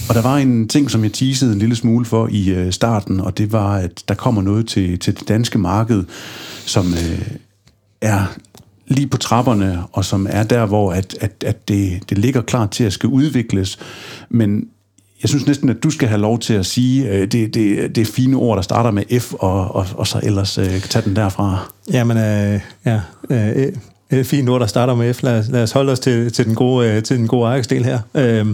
Og der var en ting, som jeg teasede en lille smule for i øh, starten, og det var, at der kommer noget til, til det danske marked, som øh, er lige på trapperne, og som er der, hvor at, at, at det, det ligger klar til at skal udvikles. Men jeg synes næsten, at du skal have lov til at sige øh, det, det, det fine ord, der starter med F, og, og, og så ellers øh, tage den derfra. Jamen, øh, ja, øh, øh, fine ord, der starter med F. Lad os, lad os holde os til, til den gode, øh, til den gode Ajax-del her. Øh,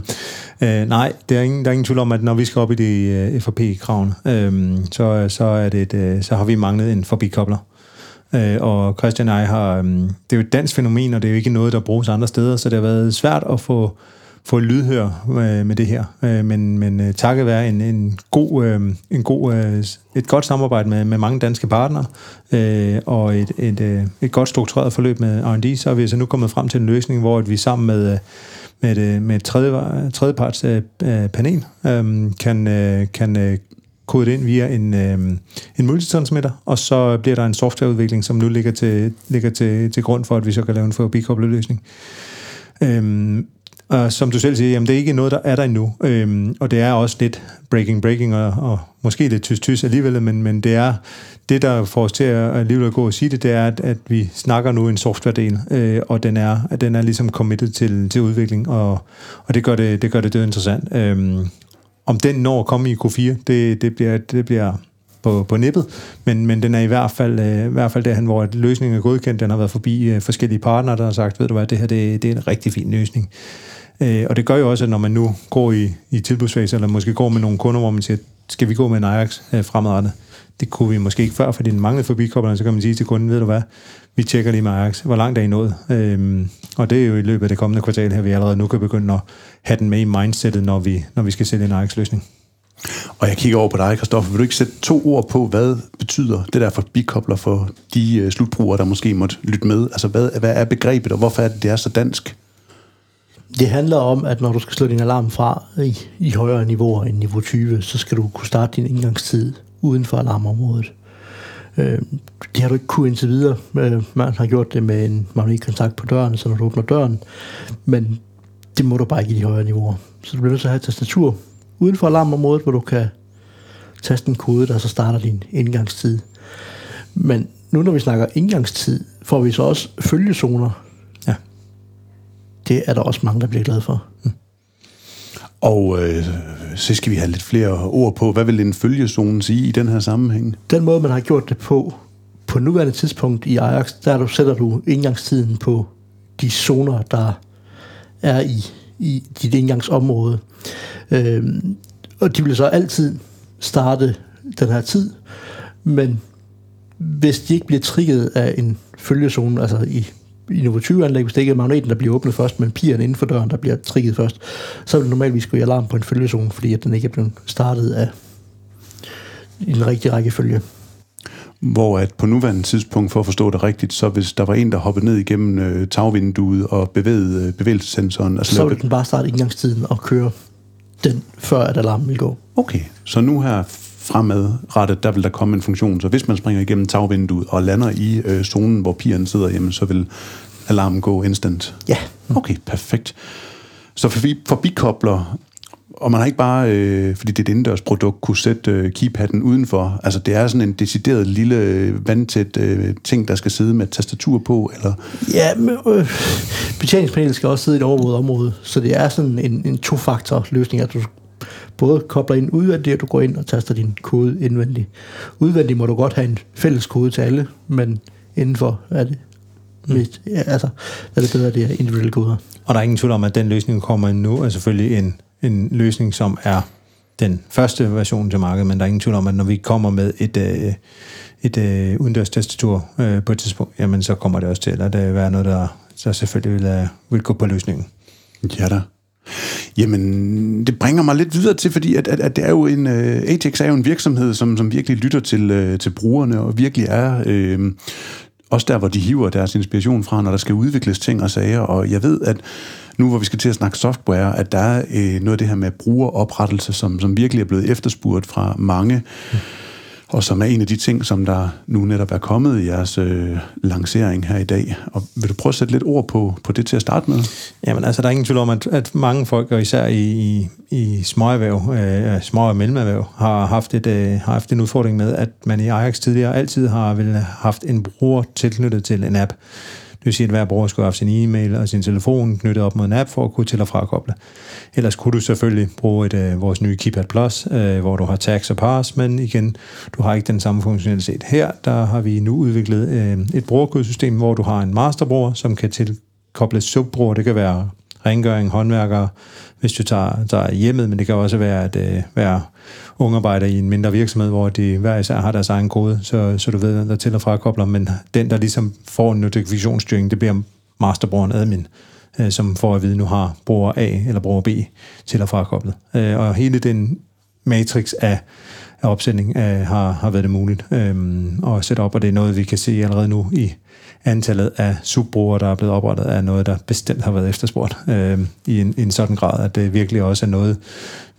øh, nej, der er, ingen, der er ingen tvivl om, at når vi skal op i de øh, FRP-kravene, øh, så, så, er det et, øh, så har vi manglet en forbikobler. Øh, og Christian og jeg har... Øh, det er jo et dansk fænomen, og det er jo ikke noget, der bruges andre steder, så det har været svært at få få lydhør øh, med det her. Øh, men men øh, takket være en, en god, øh, en god, øh, et godt samarbejde med, med mange danske partnere øh, og et, et, øh, et godt struktureret forløb med R&D, så er vi altså nu kommet frem til en løsning, hvor at vi sammen med, øh, med, et, med et tredje, tredjeparts øh, øh, panel øh, kan, øh, kan øh, kode det ind via en, øh, en multitransmitter, og så bliver der en softwareudvikling, som nu ligger til, ligger til, til grund for, at vi så kan lave en forbikoblet løsning. Øhm, og som du selv siger, jamen det er ikke noget, der er der endnu. Øhm, og det er også lidt breaking, breaking, og, og måske lidt tysk-tysk alligevel, men, men det er det, der får os til at alligevel gå og sige det, det er, at, at vi snakker nu en software-del, øh, og den er, at den er ligesom committed til, til udvikling, og, og det gør det, det gør det død interessant. Øhm, om den når at komme i Q4, det, det, bliver, det bliver på, på nippet, men, men den er i hvert fald, øh, i hvert fald derhen, hvor løsningen er godkendt. Den har været forbi øh, forskellige partnere, der har sagt, ved du hvad, det her det, det er en rigtig fin løsning. Øh, og det gør jo også, at når man nu går i, i tilbudsfase, eller måske går med nogle kunder, hvor man siger, skal vi gå med en Ajax øh, fremadrettet? Det kunne vi måske ikke før, fordi den manglede forbikoblerne, så kan man sige til kunden, ved du hvad, vi tjekker lige med Ajax, hvor langt er I nået? Øhm, og det er jo i løbet af det kommende kvartal her, vi allerede nu kan begynde at have den med i mindsetet, når vi, når vi skal sælge en Ajax-løsning. Og jeg kigger over på dig, Kristoffer. Vil du ikke sætte to ord på, hvad betyder det der for bikobler for de øh, slutbrugere, der måske måtte lytte med? Altså, hvad, hvad er begrebet, og hvorfor er det, det er så dansk? Det handler om, at når du skal slå din alarm fra i, i højere niveauer end niveau 20, så skal du kunne starte din indgangstid uden for alarmområdet. Øh, det har du ikke kunnet indtil videre. Øh, man har gjort det med en magnetkontakt på døren, så når du åbner døren. Men det må du bare ikke i de højere niveauer. Så du bliver nødt til at have et tastatur uden for alarmområdet, hvor du kan taste en kode, der så starter din indgangstid. Men nu når vi snakker indgangstid, får vi så også følgezoner. Det er der også mange, der bliver glade for. Mm. Og øh, så skal vi have lidt flere ord på. Hvad vil en følgezone sige i den her sammenhæng? Den måde, man har gjort det på, på nuværende tidspunkt i Ajax, der du, sætter du indgangstiden på de zoner, der er i, i dit indgangsområde. Øhm, og de vil så altid starte den her tid, men hvis de ikke bliver trigget af en følgezone, altså i i niveau 20-anlæg, hvis det ikke er magneten, der bliver åbnet først, men pigerne inden for døren, der bliver trigget først, så vil det normalt skulle i alarm på en følgezone, fordi at den ikke er blevet startet af en rigtig rækkefølge. Hvor at på nuværende tidspunkt, for at forstå det rigtigt, så hvis der var en, der hoppede ned igennem øh, tagvinduet og bevægede øh, bevægelsessensoren... Altså så vil den bare starte indgangstiden og køre den, før at alarmen vil gå. Okay, så nu her fremadrettet, der vil der komme en funktion, så hvis man springer igennem tagvinduet og lander i øh, zonen, hvor pigerne sidder, jamen, så vil alarmen gå instant? Ja. Okay, perfekt. Så for, for bikobler, og man har ikke bare, øh, fordi det er et indendørs produkt, kunne sætte øh, keypadden udenfor. Altså det er sådan en decideret lille øh, vandtæt øh, ting, der skal sidde med tastatur på, eller? Ja, men, øh, betjeningspanelet skal også sidde i et overvåget område, så det er sådan en, en to-faktor løsning, at du både kobler ind udvendigt, og du går ind og taster din kode indvendigt. Udvendigt må du godt have en fælles kode til alle, men indenfor er det mm. ja, altså, er det bedre, at det er individuelle koder. Og der er ingen tvivl om, at den løsning, der kommer nu, er selvfølgelig en, en løsning, som er den første version til markedet, men der er ingen tvivl om, at når vi kommer med et, øh, et øh, udendørs tastatur øh, på et tidspunkt, jamen så kommer det også til at det være noget, der så selvfølgelig vil, vil gå på løsningen. Ja da. Jamen, det bringer mig lidt videre til, fordi at, at, at det er jo en, øh, uh, ATX er jo en virksomhed, som, som virkelig lytter til, uh, til brugerne, og virkelig er uh, også der, hvor de hiver deres inspiration fra, når der skal udvikles ting og sager, og jeg ved, at nu hvor vi skal til at snakke software, at der er uh, noget af det her med brugeroprettelse, som, som virkelig er blevet efterspurgt fra mange. Mm og som er en af de ting, som der nu netop er kommet i jeres øh, lancering her i dag. Og vil du prøve at sætte lidt ord på, på det til at starte med? Jamen altså, der er ingen tvivl om, at, at mange folk, og især i, i, i småerhverv, øh, små- og mellemerhverv, har haft, et, øh, har haft en udfordring med, at man i Ajax tidligere altid har vel haft en bruger tilknyttet til en app. Det vil sige, at hver bruger skulle have sin e-mail og sin telefon knyttet op mod en app for at kunne til- og frakoble. Ellers kunne du selvfølgelig bruge et, øh, vores nye Keypad Plus, øh, hvor du har tags og pass, men igen, du har ikke den samme funktionalitet. Her der har vi nu udviklet øh, et brugerkodesystem, hvor du har en masterbruger, som kan tilkoble subbruger. Det kan være rengøring, håndværkere, hvis du tager, tager hjemmet, men det kan også være at øh, være ungarbejder i en mindre virksomhed, hvor de hver især har deres egen kode, så, så du ved, hvem der til og fra kobler, men den, der ligesom får en notifikationsstyring, det bliver masterbrugeren admin, øh, som får at vide, nu har bruger A eller bruger B til og fra koblet. Øh, og hele den matrix af, af opsætning øh, har, har været det muligt øh, at sætte op, og det er noget, vi kan se allerede nu i antallet af subbrugere, der er blevet oprettet, er noget, der bestemt har været efterspurgt øh, i, en, i en sådan grad, at det virkelig også er noget,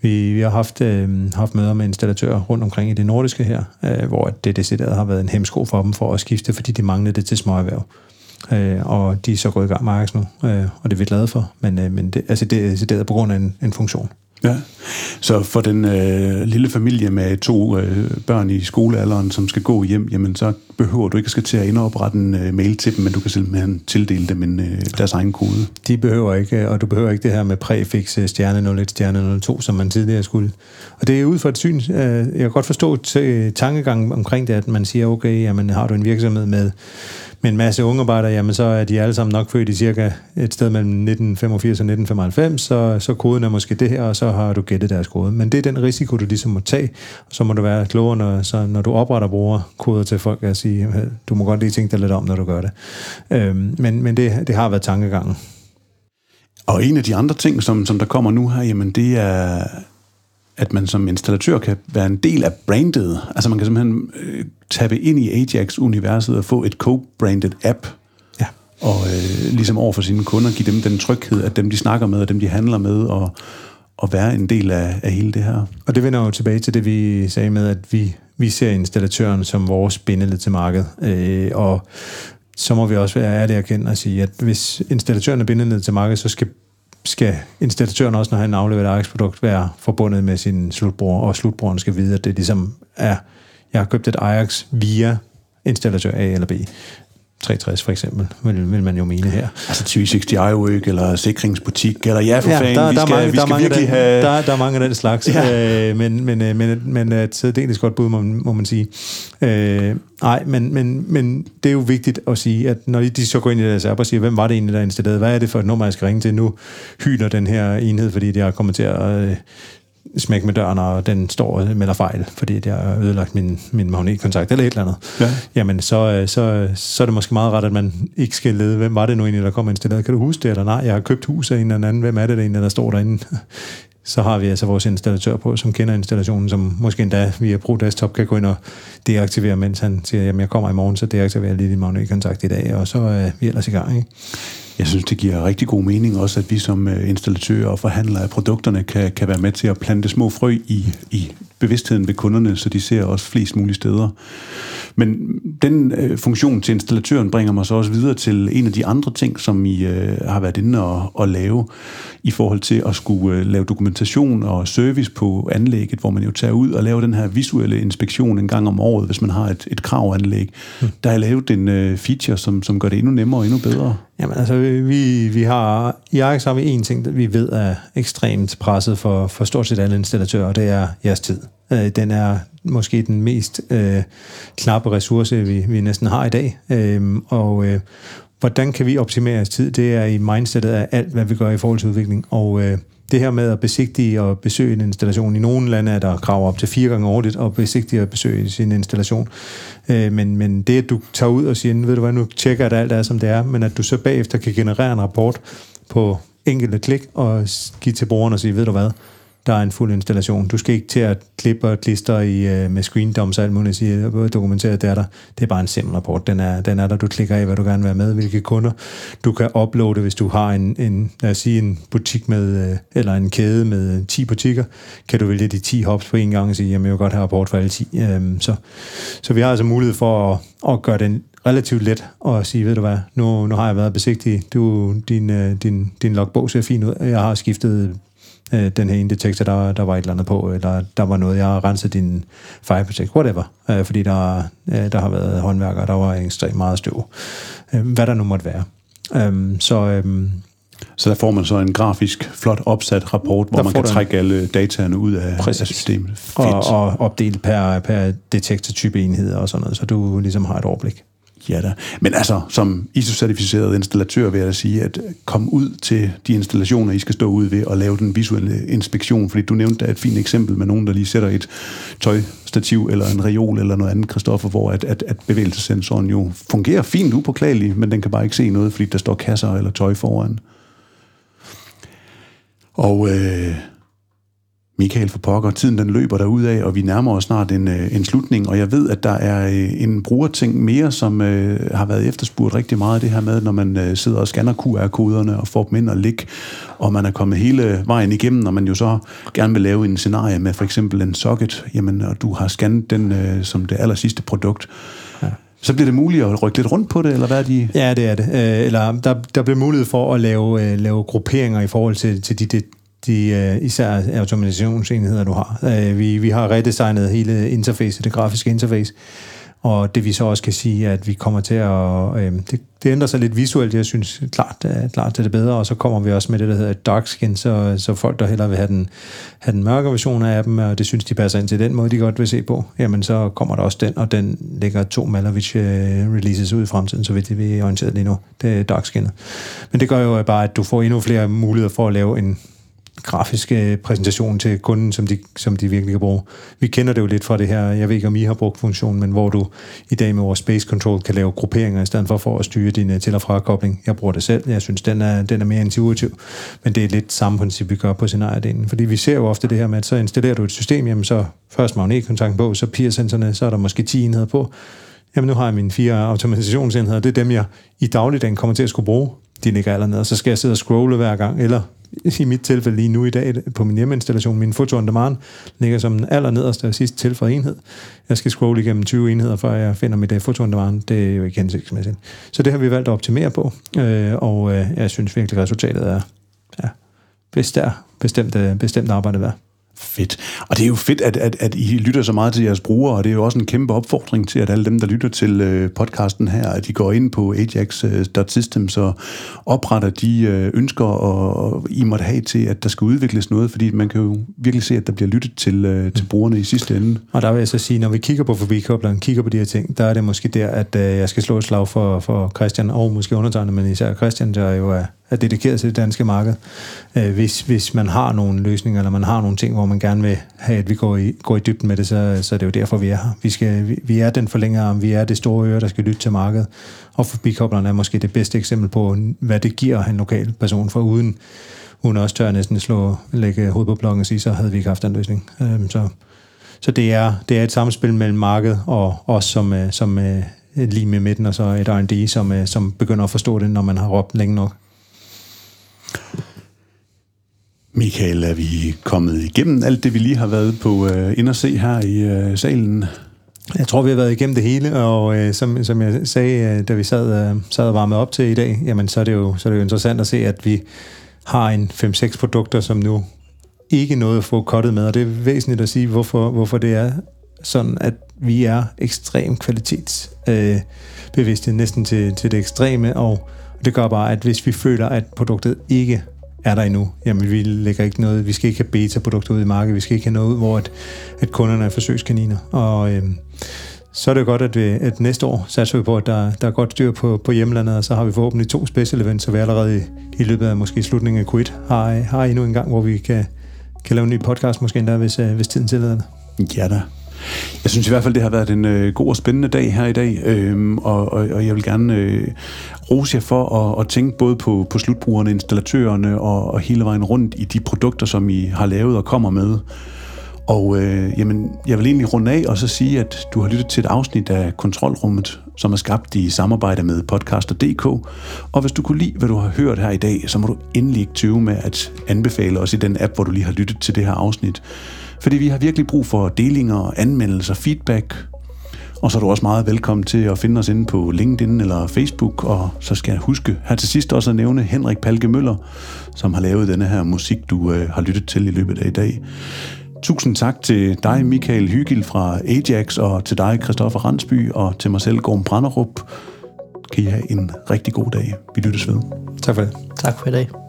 vi, vi har haft, øh, haft møder med installatører rundt omkring i det nordiske her, øh, hvor det decideret har været en hemsko for dem for at skifte, fordi de manglede det til småerhverv. Øh, og de er så gået i gang med nu, øh, og det er vi glade for, men, øh, men det, altså det er decideret på grund af en, en funktion. Ja, så for den øh, lille familie med to øh, børn i skolealderen, som skal gå hjem, jamen så behøver du ikke at skal til at indoprette en øh, mail til dem, men du kan simpelthen tildele dem en, øh, deres egen kode. De behøver ikke, øh, og du behøver ikke det her med præfix øh, stjerne 01, stjerne 02, som man tidligere skulle. Og det er ud fra et syn, øh, jeg kan godt forstå tankegangen omkring det, at man siger, okay, jamen har du en virksomhed med med en masse ungearbejder, jamen så er de alle sammen nok født i cirka et sted mellem 1985 og 1995, så, så koden er måske det her, og så har du gættet deres kode. Men det er den risiko, du ligesom må tage, og så må du være klogere, når, så når du opretter brugerkoder til folk, at sige, du må godt lige tænke dig lidt om, når du gør det. Øhm, men men det, det har været tankegangen. Og en af de andre ting, som, som der kommer nu her, jamen det er at man som installatør kan være en del af brandet. Altså man kan simpelthen øh, tabe ind i Ajax-universet og få et co-branded app, Ja. og øh, ligesom over for sine kunder give dem den tryghed, at dem de snakker med, og dem de handler med, og, og være en del af, af hele det her. Og det vender jo tilbage til det, vi sagde med, at vi, vi ser installatøren som vores bindeled til markedet. Øh, og så må vi også være ærlige og erkende og sige, at hvis installatøren er bindeled til markedet, så skal, skal installatøren også, når han afleverer et Ajax-produkt, være forbundet med sin slutbruger, og slutbrugeren skal vide, at det ligesom er, jeg har købt et Ajax via installatør A eller B. 360 for eksempel, vil, vil man jo mene her. Altså 360 iWork, eller sikringsbutik, eller ja for Ja, fanden, der, vi der, skal, er mange, vi der, er skal af virkelig den, have... der, der er mange af den slags, Ja. øh, men, men, øh, men, men et særdeles godt bud, må, man- må man sige. Øh, nej, men, men, men det er jo vigtigt at sige, at når de så går ind i deres app og siger, hvem var det egentlig, der installerede? Hvad er det for et nummer, jeg skal ringe til? Nu hyler den her enhed, fordi de har kommet til at øh, smække med døren, og den står og melder fejl, fordi de har ødelagt min, min magnetkontakt, eller et eller andet. Ja. Jamen, så, øh, så, så er det måske meget ret, at man ikke skal lede, hvem var det nu egentlig, der kom installeret? Kan du huske det, eller nej, jeg har købt hus af en eller anden, hvem er det, egentlig, der står derinde? Så har vi altså vores installatør på, som kender installationen, som måske endda via Pro Desktop kan gå ind og deaktivere, mens han siger, jamen jeg kommer i morgen, så deaktiverer jeg lige din magnetkontakt i dag, og så er vi ellers i gang. Ikke? Jeg synes, det giver rigtig god mening også, at vi som øh, installatører og forhandlere af produkterne kan, kan være med til at plante små frø i, i bevidstheden ved kunderne, så de ser os flest mulige steder. Men den øh, funktion til installatøren bringer mig så også videre til en af de andre ting, som I øh, har været inde og, og lave i forhold til at skulle øh, lave dokumentation og service på anlægget, hvor man jo tager ud og laver den her visuelle inspektion en gang om året, hvis man har et, et kravanlæg. Der er lavet en øh, feature, som, som gør det endnu nemmere og endnu bedre. Jamen altså, vi, vi har, i Ajax har vi en ting, vi ved er ekstremt presset for, for stort set alle installatører, og det er jeres tid. Øh, Den er måske den mest øh, knappe ressource, vi, vi næsten har i dag. Øh, og øh, hvordan kan vi optimere jeres tid? Det er i mindsetet af alt, hvad vi gør i forhold til udvikling. Og øh, det her med at besigtige og besøge en installation. I nogle lande er der krav op til fire gange årligt at besigtige og besøge sin installation. Øh, men, men det, at du tager ud og siger, ved du hvad, nu tjekker jeg, at alt er, som det er, men at du så bagefter kan generere en rapport på enkelte klik og give til brugeren og sige, ved du hvad, der er en fuld installation. Du skal ikke til at klippe og klistre i, øh, med screendoms og alt muligt, og sige, at dokumentere, det er der. Det er bare en simpel rapport. Den er, den er der, du klikker af, hvad du gerne vil være med, hvilke kunder. Du kan uploade, hvis du har en, en lad os sige, en butik med, øh, eller en kæde med øh, 10 butikker, kan du vælge de 10 hops på en gang og sige, jamen jeg vil godt have rapport for alle 10. Øhm, så, så vi har altså mulighed for at, at gøre den relativt let og sige, ved du hvad, nu, nu har jeg været besigtig, du, din, øh, din, din logbog ser fin ud, jeg har skiftet øh, den her ene detektor, der, der var et eller andet på, eller der var noget, jeg har renset din fire protect, whatever, øh, fordi der, øh, der har været håndværkere, der var ekstremt meget støv. Øh, hvad der nu måtte være. Øhm, så øhm, Så der får man så en grafisk, flot opsat rapport, hvor man kan du en- trække alle dataerne ud af, Præcis. af systemet. Fedt. og, og opdelt per, per detektortype enheder og sådan noget, så du ligesom har et overblik. Ja da. Men altså, som ISO-certificeret installatør vil jeg da sige, at kom ud til de installationer, I skal stå ude ved og lave den visuelle inspektion, fordi du nævnte et fint eksempel med nogen, der lige sætter et tøjstativ eller en reol eller noget andet, Kristoffer, hvor at, at, at bevægelsessensoren jo fungerer fint upåklageligt, men den kan bare ikke se noget, fordi der står kasser eller tøj foran. Og øh, Michael for pokker, tiden den løber af, og vi nærmer os snart en, øh, en slutning, og jeg ved, at der er øh, en brugerting mere, som øh, har været efterspurgt rigtig meget, det her med, når man øh, sidder og scanner QR-koderne og får dem ind og ligge, og man er kommet hele vejen igennem, og man jo så gerne vil lave en scenarie med for eksempel en socket, jamen, og du har scannet den øh, som det aller sidste produkt, ja. så bliver det muligt at rykke lidt rundt på det, eller hvad er de... Ja, det er det. Øh, eller der, der bliver mulighed for at lave, lave grupperinger i forhold til, til de, de, de øh, især automationsenheder, du har. Øh, vi, vi har redesignet hele interface, det grafiske interface, og det vi så også kan sige, at vi kommer til at... Øh, det, det ændrer sig lidt visuelt, jeg synes klart, øh, klart det er det bedre, og så kommer vi også med det, der hedder dark skin, så, så folk, der hellere vil have den, have den mørke version af appen, og det synes, de passer ind til den måde, de godt vil se på, jamen så kommer der også den, og den lægger to Malavich-releases øh, ud i fremtiden, så vidt vi er orienteret lige nu. Det er dark skinnet. Men det gør jo bare, at du får endnu flere muligheder for at lave en grafisk præsentation til kunden, som de, som de virkelig kan bruge. Vi kender det jo lidt fra det her, jeg ved ikke, om I har brugt funktionen, men hvor du i dag med vores Space Control kan lave grupperinger, i stedet for, for at styre din øh, til- og frakobling. Jeg bruger det selv, jeg synes, den er, den er mere intuitiv, men det er lidt samme princip, vi gør på scenariedelen. Fordi vi ser jo ofte det her med, at så installerer du et system, jamen så først magnetkontakten på, så peer-sensorne, så er der måske 10 enheder på, jamen nu har jeg mine fire automatisationsenheder, det er dem, jeg i dagligdagen kommer til at skulle bruge. De ligger allerede, og så skal jeg sidde og scrolle hver gang, eller i mit tilfælde lige nu i dag på min hjemmeinstallation, min foto on demand ligger som den allernederste og sidste tilføjet enhed. Jeg skal scrolle igennem 20 enheder, før jeg finder mit øh, foto on demand. Det er jo ikke hensigtsmæssigt. Så det har vi valgt at optimere på, øh, og øh, jeg synes virkelig, resultatet er ja, bestemt, bestemt, øh, bestemt arbejde værd. Fedt. Og det er jo fedt, at, at, at I lytter så meget til jeres brugere, og det er jo også en kæmpe opfordring til, at alle dem, der lytter til øh, podcasten her, at de går ind på ajax.systems og opretter de øh, ønsker, og, og I måtte have til, at der skal udvikles noget, fordi man kan jo virkelig se, at der bliver lyttet til, øh, til brugerne i sidste ende. Og der vil jeg så sige, når vi kigger på forbikobleren, kigger på de her ting, der er det måske der, at øh, jeg skal slå et slag for, for Christian, og måske undertegnet, men især Christian, der jo er er dedikeret til det danske marked. Øh, hvis, hvis man har nogle løsninger, eller man har nogle ting, hvor man gerne vil have, at vi går i, går i dybden med det, så, så er det jo derfor, vi er her. Vi, skal, vi, vi er den forlængere, vi er det store øre, der skal lytte til markedet. Og forbikoblerne er måske det bedste eksempel på, hvad det giver en lokal person, for uden, uden også tør næsten slå, lægge hovedet på blokken og sige, så havde vi ikke haft den løsning. Øh, så så det er, det er et samspil mellem markedet og os som, øh, som øh, lige med midten, og så et R&D, som, øh, som begynder at forstå det, når man har råbt længe nok. Michael, er vi kommet igennem alt det, vi lige har været på øh, ind og se her i øh, salen? Jeg tror, vi har været igennem det hele, og øh, som, som jeg sagde, øh, da vi sad, øh, sad og varmede op til i dag, jamen så er, det jo, så er det jo interessant at se, at vi har en 5-6 produkter, som nu ikke noget at få kottet med, og det er væsentligt at sige, hvorfor, hvorfor det er sådan, at vi er ekstrem kvalitetsbevidste, øh, næsten til, til det ekstreme, og det gør bare, at hvis vi føler, at produktet ikke er der endnu, jamen vi lægger ikke noget, vi skal ikke have beta-produkter ud i markedet, vi skal ikke have noget, ud, hvor at, at kunderne er forsøgskaniner. Og øh, så er det godt, at, vi, at næste år satser vi på, at der, der er godt styr på, på hjemlandet, og så har vi forhåbentlig to special events, så vi allerede i, i løbet af måske slutningen af Q1 har, har endnu en gang, hvor vi kan, kan lave en ny podcast, måske endda, hvis, øh, hvis tiden tillader det. Ja da. Jeg synes i hvert fald, det har været en øh, god og spændende dag her i dag, øhm, og, og, og jeg vil gerne øh, rose jer for at, at tænke både på, på slutbrugerne, installatørerne og, og hele vejen rundt i de produkter, som I har lavet og kommer med. Og øh, jamen, jeg vil egentlig runde af og så sige, at du har lyttet til et afsnit af Kontrolrummet, som er skabt i samarbejde med podcaster.dk. Og hvis du kunne lide, hvad du har hørt her i dag, så må du endelig ikke tøve med at anbefale os i den app, hvor du lige har lyttet til det her afsnit. Fordi vi har virkelig brug for delinger, anmeldelser, feedback. Og så er du også meget velkommen til at finde os inde på LinkedIn eller Facebook. Og så skal jeg huske her til sidst også at nævne Henrik Palke Møller, som har lavet denne her musik, du øh, har lyttet til i løbet af i dag. Tusind tak til dig, Michael Hygil fra Ajax, og til dig, Christoffer Randsby, og til mig selv, Gorm Branderup. Kan I have en rigtig god dag. Vi lyttes ved. Tak for det. Tak for i dag.